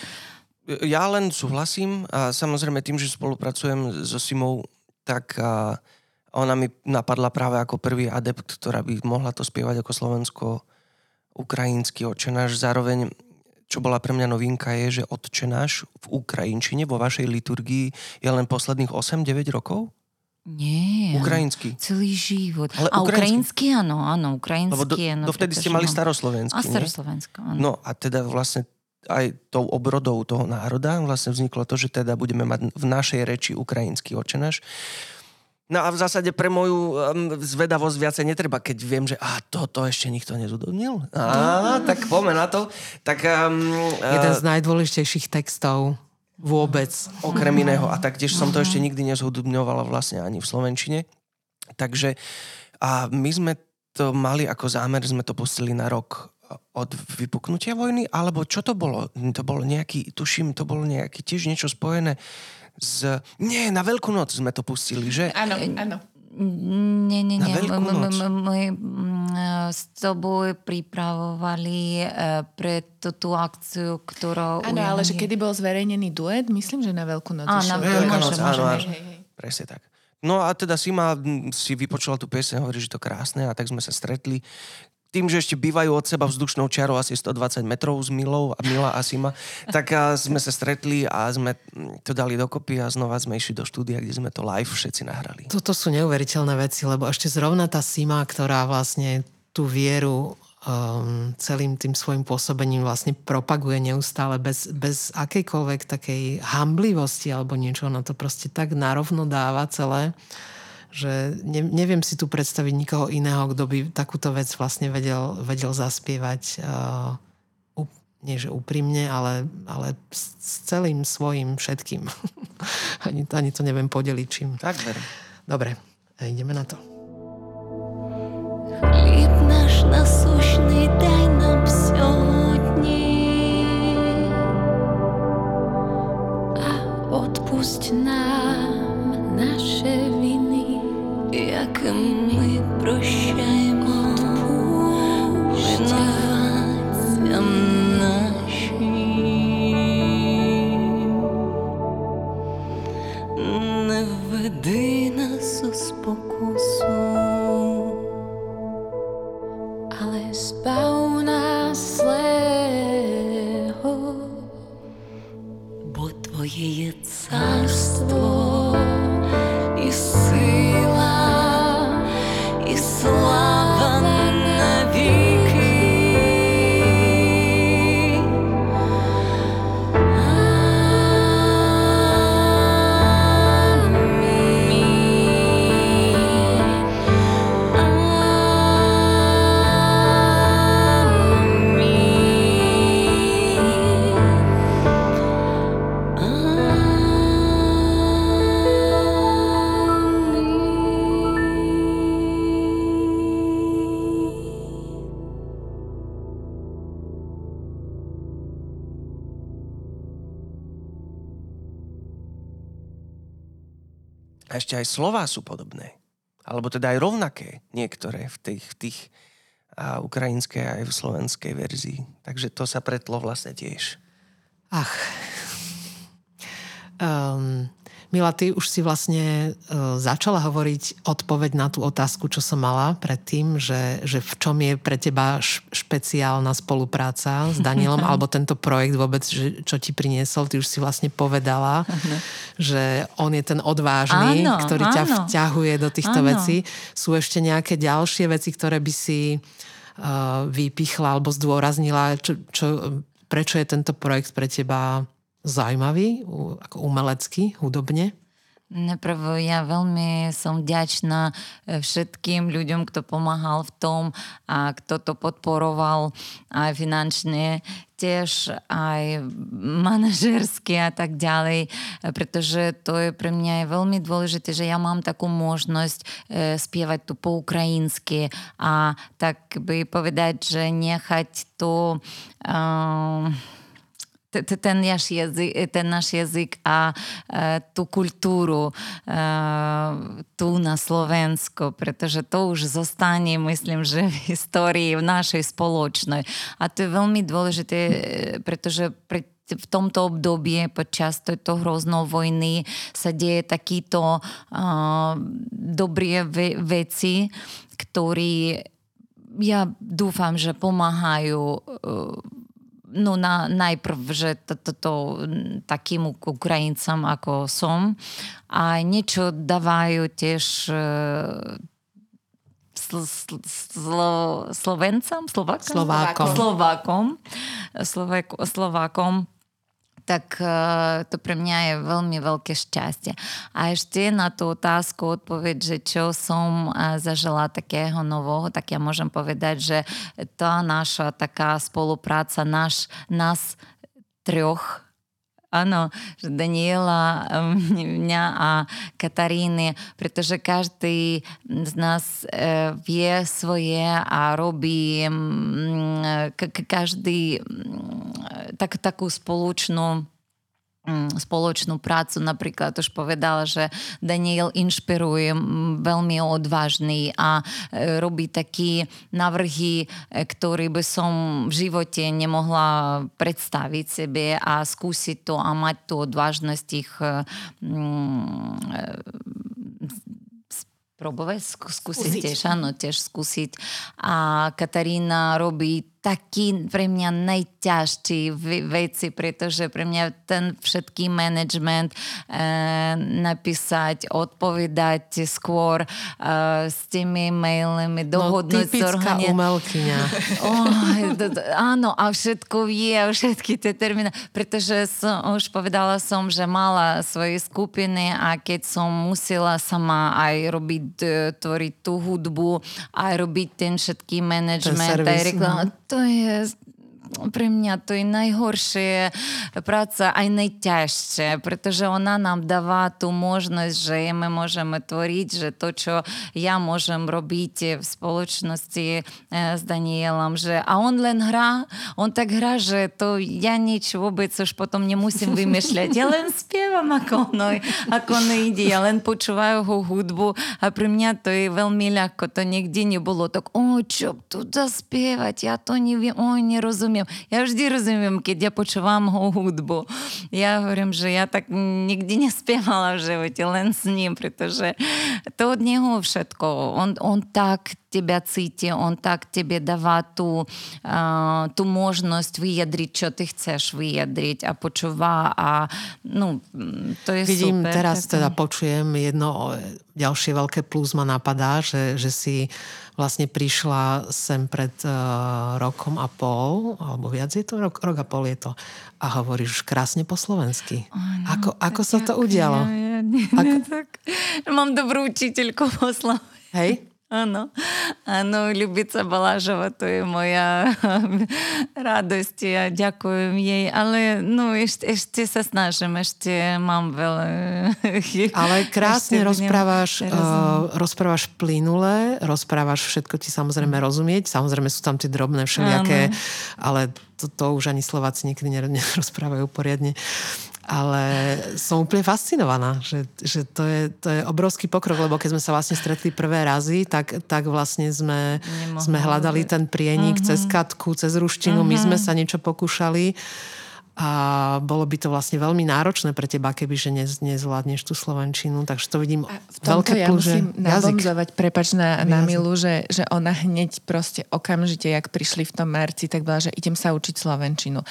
Ja len súhlasím a samozrejme tým, že spolupracujem so Simou, tak a ona mi napadla práve ako prvý adept, ktorá by mohla to spievať ako slovensko-ukrajinský očenáš. Zároveň, čo bola pre mňa novinka, je, že odčenáš v Ukrajinčine vo vašej liturgii je len posledných 8-9 rokov? Nie. Ukrajinský. Celý život. Ale a ukrajinský? áno, áno, ukrajinský. Lebo do, áno, dovtedy ste mali staroslovenský, A nie? staroslovensko, áno. No a teda vlastne aj tou obrodou toho národa vlastne vzniklo to, že teda budeme mať v našej reči ukrajinský očenáš. No a v zásade pre moju um, zvedavosť viacej netreba, keď viem, že a toto ešte nikto nezudobnil. Á, tak poďme na to. Tak um, Jeden z najdôležitejších textov vôbec. okrem iného. A taktiež som to ešte nikdy nezhudobňovala vlastne ani v Slovenčine. Takže a my sme to mali ako zámer, sme to pustili na rok od vypuknutia vojny, alebo čo to bolo? To bolo nejaký, tuším, to bolo nejaký tiež niečo spojené s... Nie, na Veľkú noc sme to pustili, že? Áno, áno. Nie, nie, nie. My, s tobou pripravovali eh, pre túto akciu, ktorú... Áno, ale že kedy bol zverejnený duet, myslím, že na Veľkú noc. Á, na noc, áno. Presne tak. No a teda Sima mm, si vypočula tú pieseň, hovorí, že to krásne a tak sme sa stretli. Tým, že ešte bývajú od seba vzdušnou čiarou asi 120 metrov s Milou a Mila a Sima, tak a sme sa stretli a sme to dali dokopy a znova sme išli do štúdia, kde sme to live všetci nahrali. Toto sú neuveriteľné veci, lebo ešte zrovna tá Sima, ktorá vlastne tú vieru um, celým tým svojim pôsobením vlastne propaguje neustále bez, bez akejkoľvek takej hamblivosti alebo niečo. Ona to proste tak narovno dáva celé, že ne, neviem si tu predstaviť nikoho iného, kto by takúto vec vlastne vedel, vedel zaspievať uh, ú- nie že úprimne, ale, ale s, s celým svojim všetkým. ani, ani to neviem podeliť čím. Tak, ver. Dobre, ideme na to. Хліб наш насущний дай нам сьогодні, а отпусть нам наші вини, Як і ми прощаємо винуватцям A ešte aj slová sú podobné. Alebo teda aj rovnaké niektoré v tých, v tých a ukrajinskej aj v slovenskej verzii. Takže to sa pretlo vlastne tiež. Ach. Um, Mila, ty už si vlastne uh, začala hovoriť odpoveď na tú otázku, čo som mala predtým, že, že v čom je pre teba špeciálna spolupráca s Danielom, alebo tento projekt vôbec, že, čo ti priniesol. Ty už si vlastne povedala, ano. že on je ten odvážny, áno, ktorý áno. ťa vťahuje do týchto áno. vecí. Sú ešte nejaké ďalšie veci, ktoré by si uh, vypichla alebo zdôraznila, čo, čo, prečo je tento projekt pre teba zaujímavý, ako umelecký, hudobne? Napravo, ja veľmi som vďačná e, všetkým ľuďom, kto pomáhal v tom a kto to podporoval aj finančne, tiež aj manažersky a tak ďalej, e, pretože to je pre mňa je veľmi dôležité, že ja mám takú možnosť e, spievať tu po ukrajinsky a tak by povedať, že nechať to... Uh, ten náš jazyk, ten náš jazyk a e, tú kultúru e, tu na Slovensku, pretože to už zostane, myslím, že v histórii v našej spoločnej. A to je veľmi dôležité, pretože pre v tomto období počas tejto hroznou vojny sa deje takýto uh, dobré ve- veci, ktorí ja dúfam, že pomáhajú uh, no na, najprv, že toto to, takým Ukrajincom ako som a niečo dávajú tiež e, sl, sl, slo, Slovencom, Slovákom? Slovákom. Slovákom. Slovákom. Tak uh, to pre mňa je veľmi veľké šťastie. A ešte na tú otázku odpoveď, že čo som uh, zažila takého nového, tak ja môžem povedať, že tá naša taká spolupráca náš, nás troch Áno, Daniela, mňa a Kataríny, pretože každý z nás e, vie svoje a robí každý tak, takú spoločnú spoločnú prácu. Napríklad už povedala, že Daniel inšpiruje, veľmi odvážny a e, robí také navrhy, e, ktoré by som v živote nemohla predstaviť sebe a skúsiť to a mať tú odvážnosť ich mm, probovať, skúsiť tiež, áno, tiež skúsiť. A Katarína robí taký pre mňa najťažší veci, pretože pre mňa ten všetký management e, napísať, odpovedať skôr e, s tými mailami, no, dohodnúť no, typická organi- umelkyňa. Oh, áno, a všetko vie, a všetky tie termíny, pretože som, už povedala som, že mala svoje skupiny a keď som musela sama aj robiť, tvoriť tú hudbu, aj robiť ten všetký management, aj reklama, to to je pre mňa to je najhoršia práca, aj najťažšia, pretože ona nám dáva tú možnosť, že my môžeme tvoriť, že to, čo ja môžem robiť v spoločnosti e, s Danielom, že a on len hrá, on tak hrá, že to ja nič vôbec už potom nemusím vymýšľať. Ja len spievam, ako ono, ako ono ide, ja len počúvajú ho hudbu a pre mňa to je veľmi ľahko, to nikdy nebolo tak, o, čo tu zaspievať, ja to neviem, o, nerozumiem rozumiem. Ja vždy rozumiem, keď ja počúvam ho hudbu. Ja hovorím, že ja tak nikdy nespievala v živote, len s ním, pretože to od neho všetko. On, on tak тебя cíti, on tak тебе dáva tú, uh, tú možnosť vyjadriť, čo ty chceš vyjadriť a počúva a no, to je Vidím, super. teraz tak... teda počujem jedno ďalšie veľké plus ma napadá, že, že si vlastne prišla sem pred uh, rokom a pol, alebo viac je to, rok, rok a pol je to, a hovoríš krásne po slovensky. Ano, ako ako sa to udialo? Ja, nie, ako... tak, mám dobrú učiteľku po slovensky. Hej? Áno, áno, Ľubica Balážova, to je moja radosť. A ďakujem jej, ale no ešte, ešte sa snažím, ešte mám veľa Ale krásne rozprávaš, uh, rozprávaš plynule, rozprávaš všetko ti samozrejme rozumieť, samozrejme sú tam tie drobné všelijaké, áno. ale to, to už ani Slováci niekedy nerozprávajú poriadne. Ale som úplne fascinovaná, že, že to, je, to je obrovský pokrok, lebo keď sme sa vlastne stretli prvé razy, tak, tak vlastne sme, sme hľadali ten prienik uh-huh. cez katku, cez ruštinu, uh-huh. my sme sa niečo pokúšali a bolo by to vlastne veľmi náročné pre teba, keby že nez, nezvládneš tú slovenčinu, takže to vidím a v tomto veľké ja plus, musím nabomzovať, prepač na, na Milu, že, že ona hneď proste okamžite, jak prišli v tom marci, tak bola, že idem sa učiť slovenčinu.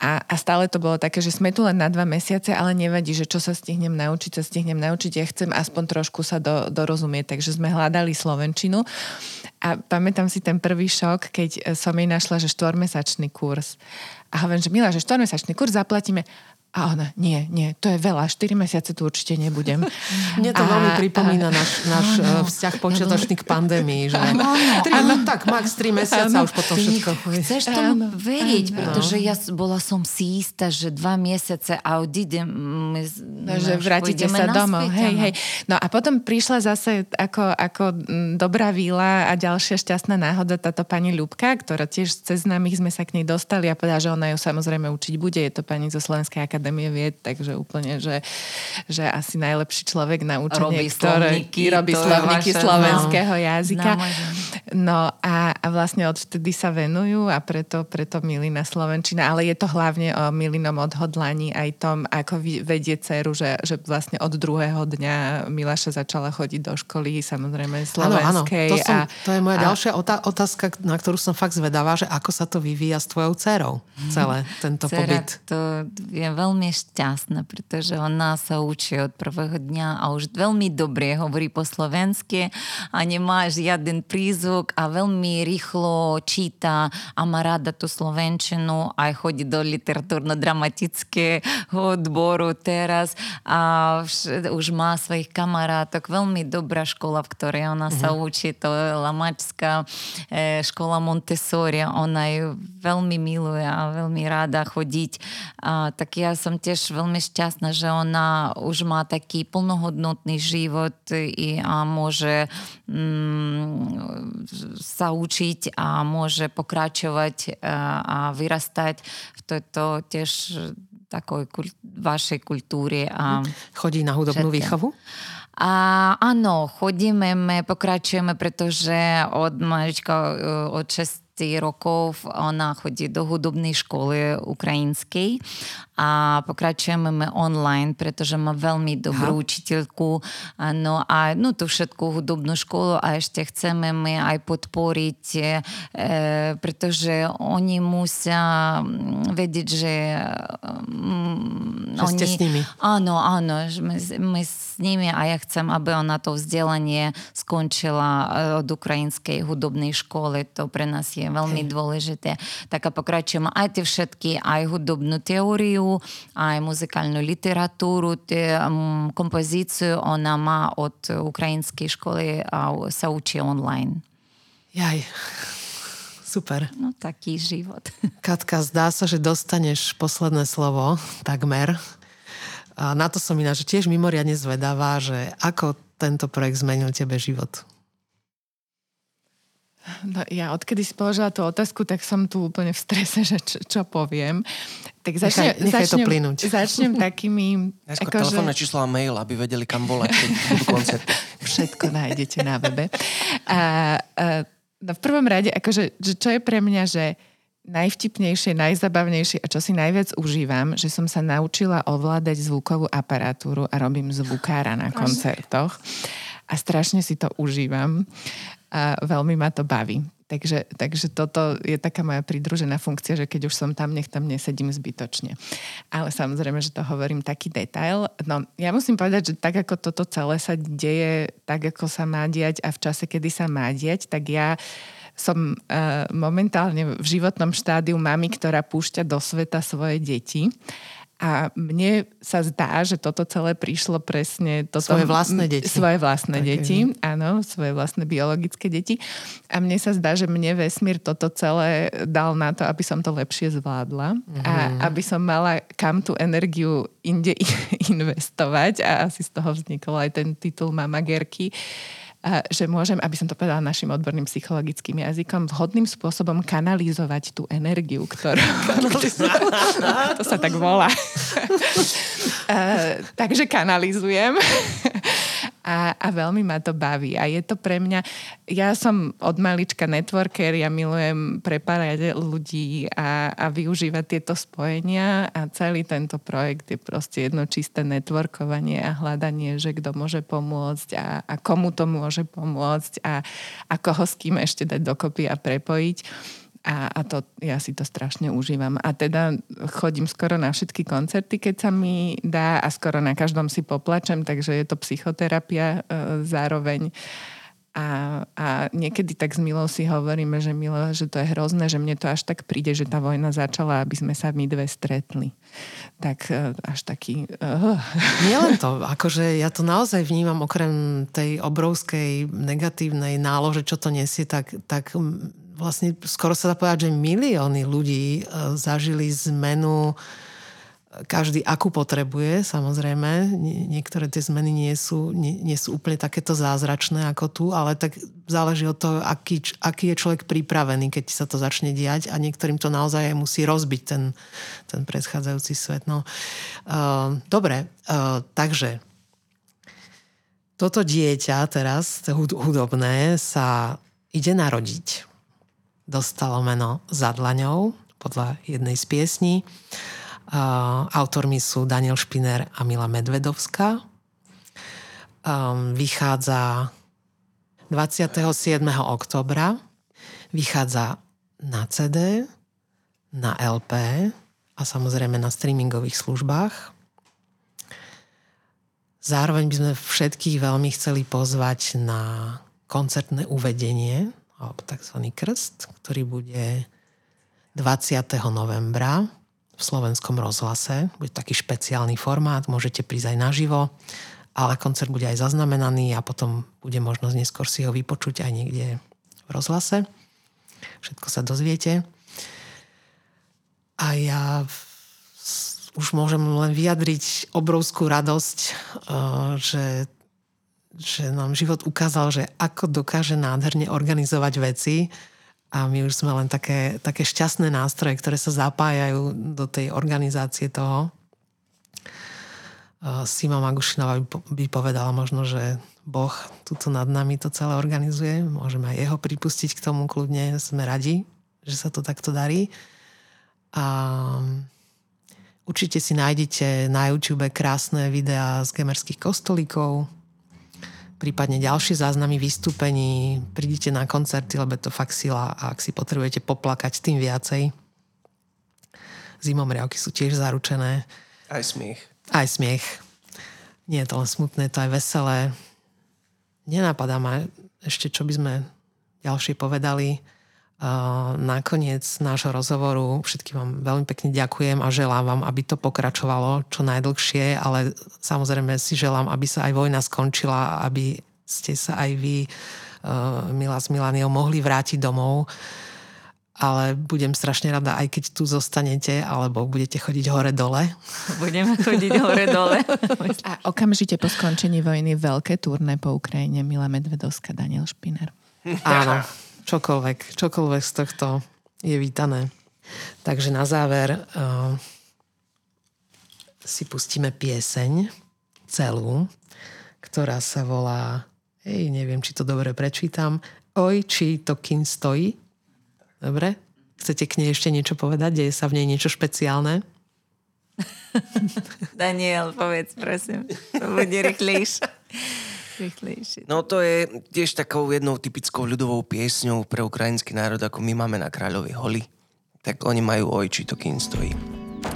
A, a stále to bolo také, že sme tu len na dva mesiace, ale nevadí, že čo sa stihnem naučiť, sa stihnem naučiť. Ja chcem aspoň trošku sa do, dorozumieť. Takže sme hľadali Slovenčinu. A pamätám si ten prvý šok, keď som jej našla, že štvormesačný kurz. A hovorím, že Mila, že štvormesačný kurz zaplatíme. A ona, nie, nie, to je veľa, 4 mesiace tu určite nebudem. Mne to a, veľmi pripomína a, náš, náš áno, vzťah počiatočný k pandémii, že áno, tri, áno, tak max 3 mesiace a už potom všetko. Chceš tomu áno, veriť, áno. pretože ja bola som si istá, že dva mesiace a odídem, my, no, že vrátite sa domov. Hej, hej. No a potom prišla zase ako, ako dobrá víla a ďalšia šťastná náhoda táto pani Ľubka, ktorá tiež cez známych sme sa k nej dostali a povedala, že ona ju samozrejme učiť bude. Je to pani zo Slovenskej akadémie akadémie vied, takže úplne, že, že asi najlepší človek na učenie, robí ktoré slovníky, robí slovníky slovenského no, jazyka. No a, a vlastne odvtedy sa venujú a preto, preto Milina Slovenčina, ale je to hlavne o Milinom odhodlaní aj tom, ako vedie dceru, že, že vlastne od druhého dňa Milaša začala chodiť do školy, samozrejme slovenskej. Áno, áno. To, som, a, to je moja a, ďalšia otázka, na ktorú som fakt zvedavá, že ako sa to vyvíja s tvojou dcerou celé tento Cera, pobyt. To je veľmi veľmi šťastná, pretože ona sa učí od prvého dňa a už veľmi dobre hovorí po slovensky a nemá žiaden prízvuk a veľmi rýchlo číta a má rada tú slovenčinu aj chodí do literatúrno-dramatického odboru teraz a už má svojich kamarátok. Veľmi dobrá škola, v ktorej ona mm-hmm. sa mhm. učí, to je Lamačská e, škola Montessori. Ona ju veľmi miluje a veľmi rada chodiť. A, tak ja som tiež veľmi šťastná, že ona už má taký plnohodnotný život i, a môže mm, sa učiť a môže pokračovať a, e, a vyrastať v tejto tiež takoj kul- vašej kultúre. A Chodí na hudobnú všetko. výchovu? A áno, chodíme, pokračujeme, pretože od malička, e, od 6 rokov ona chodí do hudobnej školy ukrajinskej a pokračujeme online, pretože má veľmi dobrú Aha. učiteľku. No a no, tú všetku hudobnú školu a ešte chceme my aj podporiť, e, pretože oni musia mm, vedieť, že, mm, že oni, ste s nimi. Áno, áno, my, my s nimi a ja chcem, aby ona to vzdelanie skončila e, od ukrajinskej hudobnej školy. To pre nás je veľmi Hej. dôležité. Tak a pokračujeme aj tie všetky, aj hudobnú teóriu, aj muzikálnu literatúru, kompozíciu ona má od ukrajinskej školy a sa učí online. Jaj, super. No taký život. Katka, zdá sa, že dostaneš posledné slovo, takmer. A na to som ináč tiež mimoriadne zvedavá, že ako tento projekt zmenil tebe život. No, ja odkedy si položila tú otázku, tak som tu úplne v strese, že čo, čo poviem. Tak začne, nechaj, nechaj začnem, to plynúť. Začnem takými... Ako telefónne že... číslo a mail, aby vedeli, kam volať, keď budú koncerty. Všetko nájdete na webe. A, a, no v prvom rade, akože, že čo je pre mňa, že najvtipnejšie, najzabavnejšie a čo si najviac užívam, že som sa naučila ovládať zvukovú aparatúru a robím zvukára na koncertoch a strašne si to užívam a veľmi ma to baví. Takže, takže toto je taká moja pridružená funkcia, že keď už som tam, nech tam nesedím zbytočne. Ale samozrejme, že to hovorím taký detail. No, ja musím povedať, že tak ako toto celé sa deje, tak ako sa má diať a v čase, kedy sa má diať, tak ja som uh, momentálne v životnom štádiu mami, ktorá púšťa do sveta svoje deti a mne sa zdá, že toto celé prišlo presne... Toto, svoje vlastné deti. Svoje vlastné Také. deti, áno, svoje vlastné biologické deti. A mne sa zdá, že mne vesmír toto celé dal na to, aby som to lepšie zvládla mm-hmm. a mhm. aby som mala kam tú energiu inde investovať a asi z toho vznikol aj ten titul Mama Gerky a že môžem, aby som to povedala našim odborným psychologickým jazykom, vhodným spôsobom kanalizovať tú energiu, ktorú... to sa tak volá. Uh, takže kanalizujem. a, a veľmi ma to baví. A je to pre mňa... Ja som od malička networker, ja milujem prepárať ľudí a, a využívať tieto spojenia a celý tento projekt je proste jedno čisté networkovanie a hľadanie, že kto môže pomôcť a, a komu to môže pomôcť a, a koho s kým ešte dať dokopy a prepojiť. A, a to, ja si to strašne užívam. A teda chodím skoro na všetky koncerty, keď sa mi dá a skoro na každom si poplačem, takže je to psychoterapia e, zároveň. A, a niekedy tak s Milou si hovoríme, že Milo, že to je hrozné, že mne to až tak príde, že tá vojna začala, aby sme sa my dve stretli. Tak e, až taký... Uh. len to, akože ja to naozaj vnímam okrem tej obrovskej negatívnej nálože, čo to nesie, tak, tak vlastne skoro sa dá povedať, že milióny ľudí e, zažili zmenu e, každý akú potrebuje, samozrejme. Niektoré tie zmeny nie sú, nie, nie sú úplne takéto zázračné ako tu, ale tak záleží od toho, aký, aký je človek pripravený, keď sa to začne diať a niektorým to naozaj musí rozbiť ten, ten predchádzajúci svet. No. Uh, dobre, uh, takže toto dieťa teraz, hudobné, sa ide narodiť dostalo meno Zadlaňou podľa jednej z piesní. Uh, autormi sú Daniel Špiner a Mila Medvedovská. Um, vychádza 27. oktobra. Vychádza na CD, na LP a samozrejme na streamingových službách. Zároveň by sme všetkých veľmi chceli pozvať na koncertné uvedenie alebo tzv. krst, ktorý bude 20. novembra v slovenskom rozhlase. Bude taký špeciálny formát, môžete prísť aj naživo, ale koncert bude aj zaznamenaný a potom bude možnosť neskôr si ho vypočuť aj niekde v rozhlase. Všetko sa dozviete. A ja už môžem len vyjadriť obrovskú radosť, eh, že že nám život ukázal, že ako dokáže nádherne organizovať veci a my už sme len také, také šťastné nástroje, ktoré sa zapájajú do tej organizácie toho. Sima Magušinová by povedala možno, že Boh tuto nad nami to celé organizuje. Môžeme aj jeho pripustiť k tomu kľudne. Sme radi, že sa to takto darí. A určite si nájdete na YouTube krásne videá z gemerských kostolíkov, prípadne ďalšie záznamy vystúpení, prídite na koncerty, lebo je to fakt sila a ak si potrebujete poplakať, tým viacej. Zimomriavky sú tiež zaručené. Aj smiech. Aj smiech. Nie je to len smutné, to aj veselé. Nenapadá ma ešte, čo by sme ďalšie povedali nakoniec nášho rozhovoru všetkým vám veľmi pekne ďakujem a želám vám, aby to pokračovalo čo najdlhšie, ale samozrejme si želám, aby sa aj vojna skončila, aby ste sa aj vy, Milá s Milaniou, mohli vrátiť domov. Ale budem strašne rada, aj keď tu zostanete, alebo budete chodiť hore-dole. Budeme chodiť hore-dole. A okamžite po skončení vojny veľké turné po Ukrajine Mila Medvedovská, Daniel Špiner. Áno čokoľvek, čokoľvek z tohto je vítané. Takže na záver uh, si pustíme pieseň celú, ktorá sa volá, hej, neviem, či to dobre prečítam, Oj, či to kin stojí. Dobre? Chcete k nej ešte niečo povedať? Deje sa v nej niečo špeciálne? Daniel, povedz, prosím. To bude rýchlejšie Rýchlejšie. No to je tiež takou jednou typickou ľudovou piesňou pre ukrajinský národ, ako my máme na Kráľovej holi. Tak oni majú ojči, to kým stojí.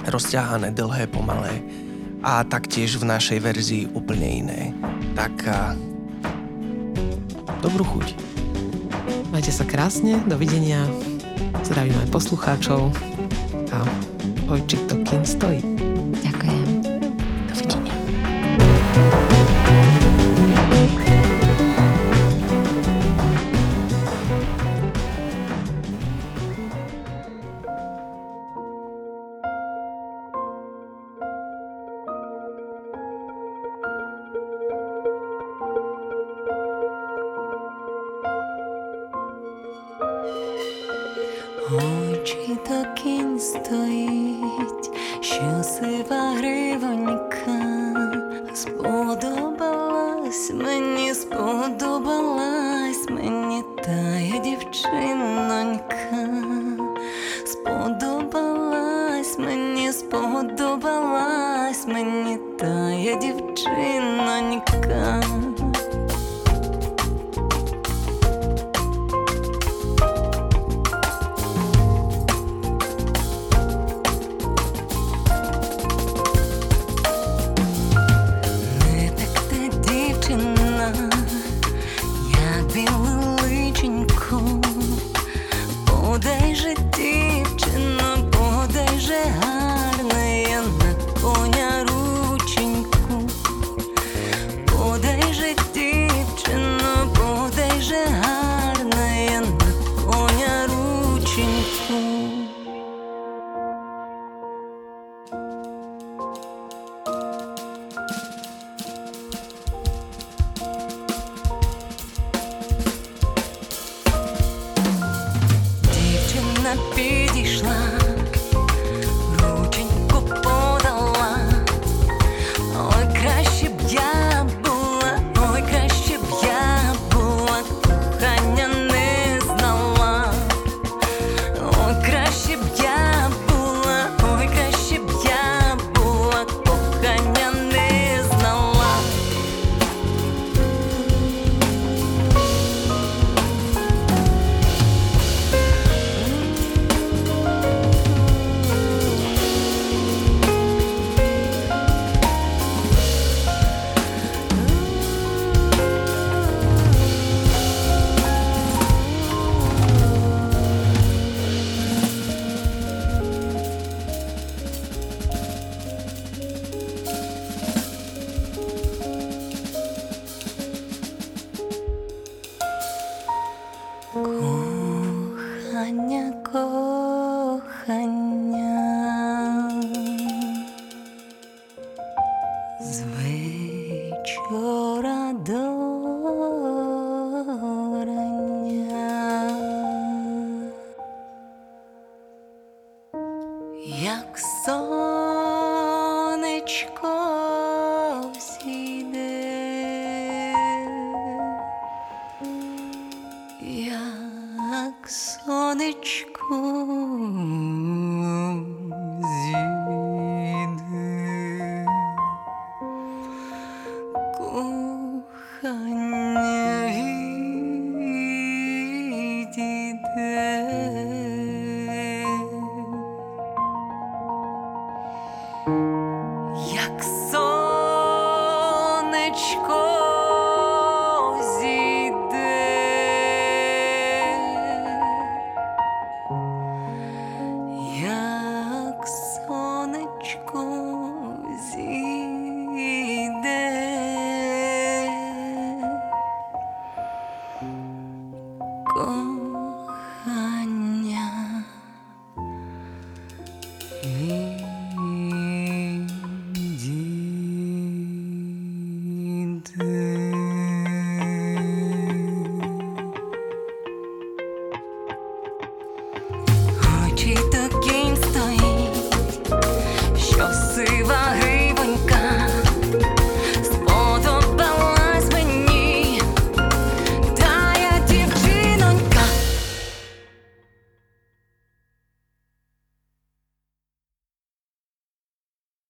Rozťahané, dlhé, pomalé. A taktiež v našej verzii úplne iné. Tak a... dobrú chuť. Majte sa krásne, dovidenia. Zdravím aj poslucháčov. A ojčik to kým stojí. Ďakujem. Dovidenia.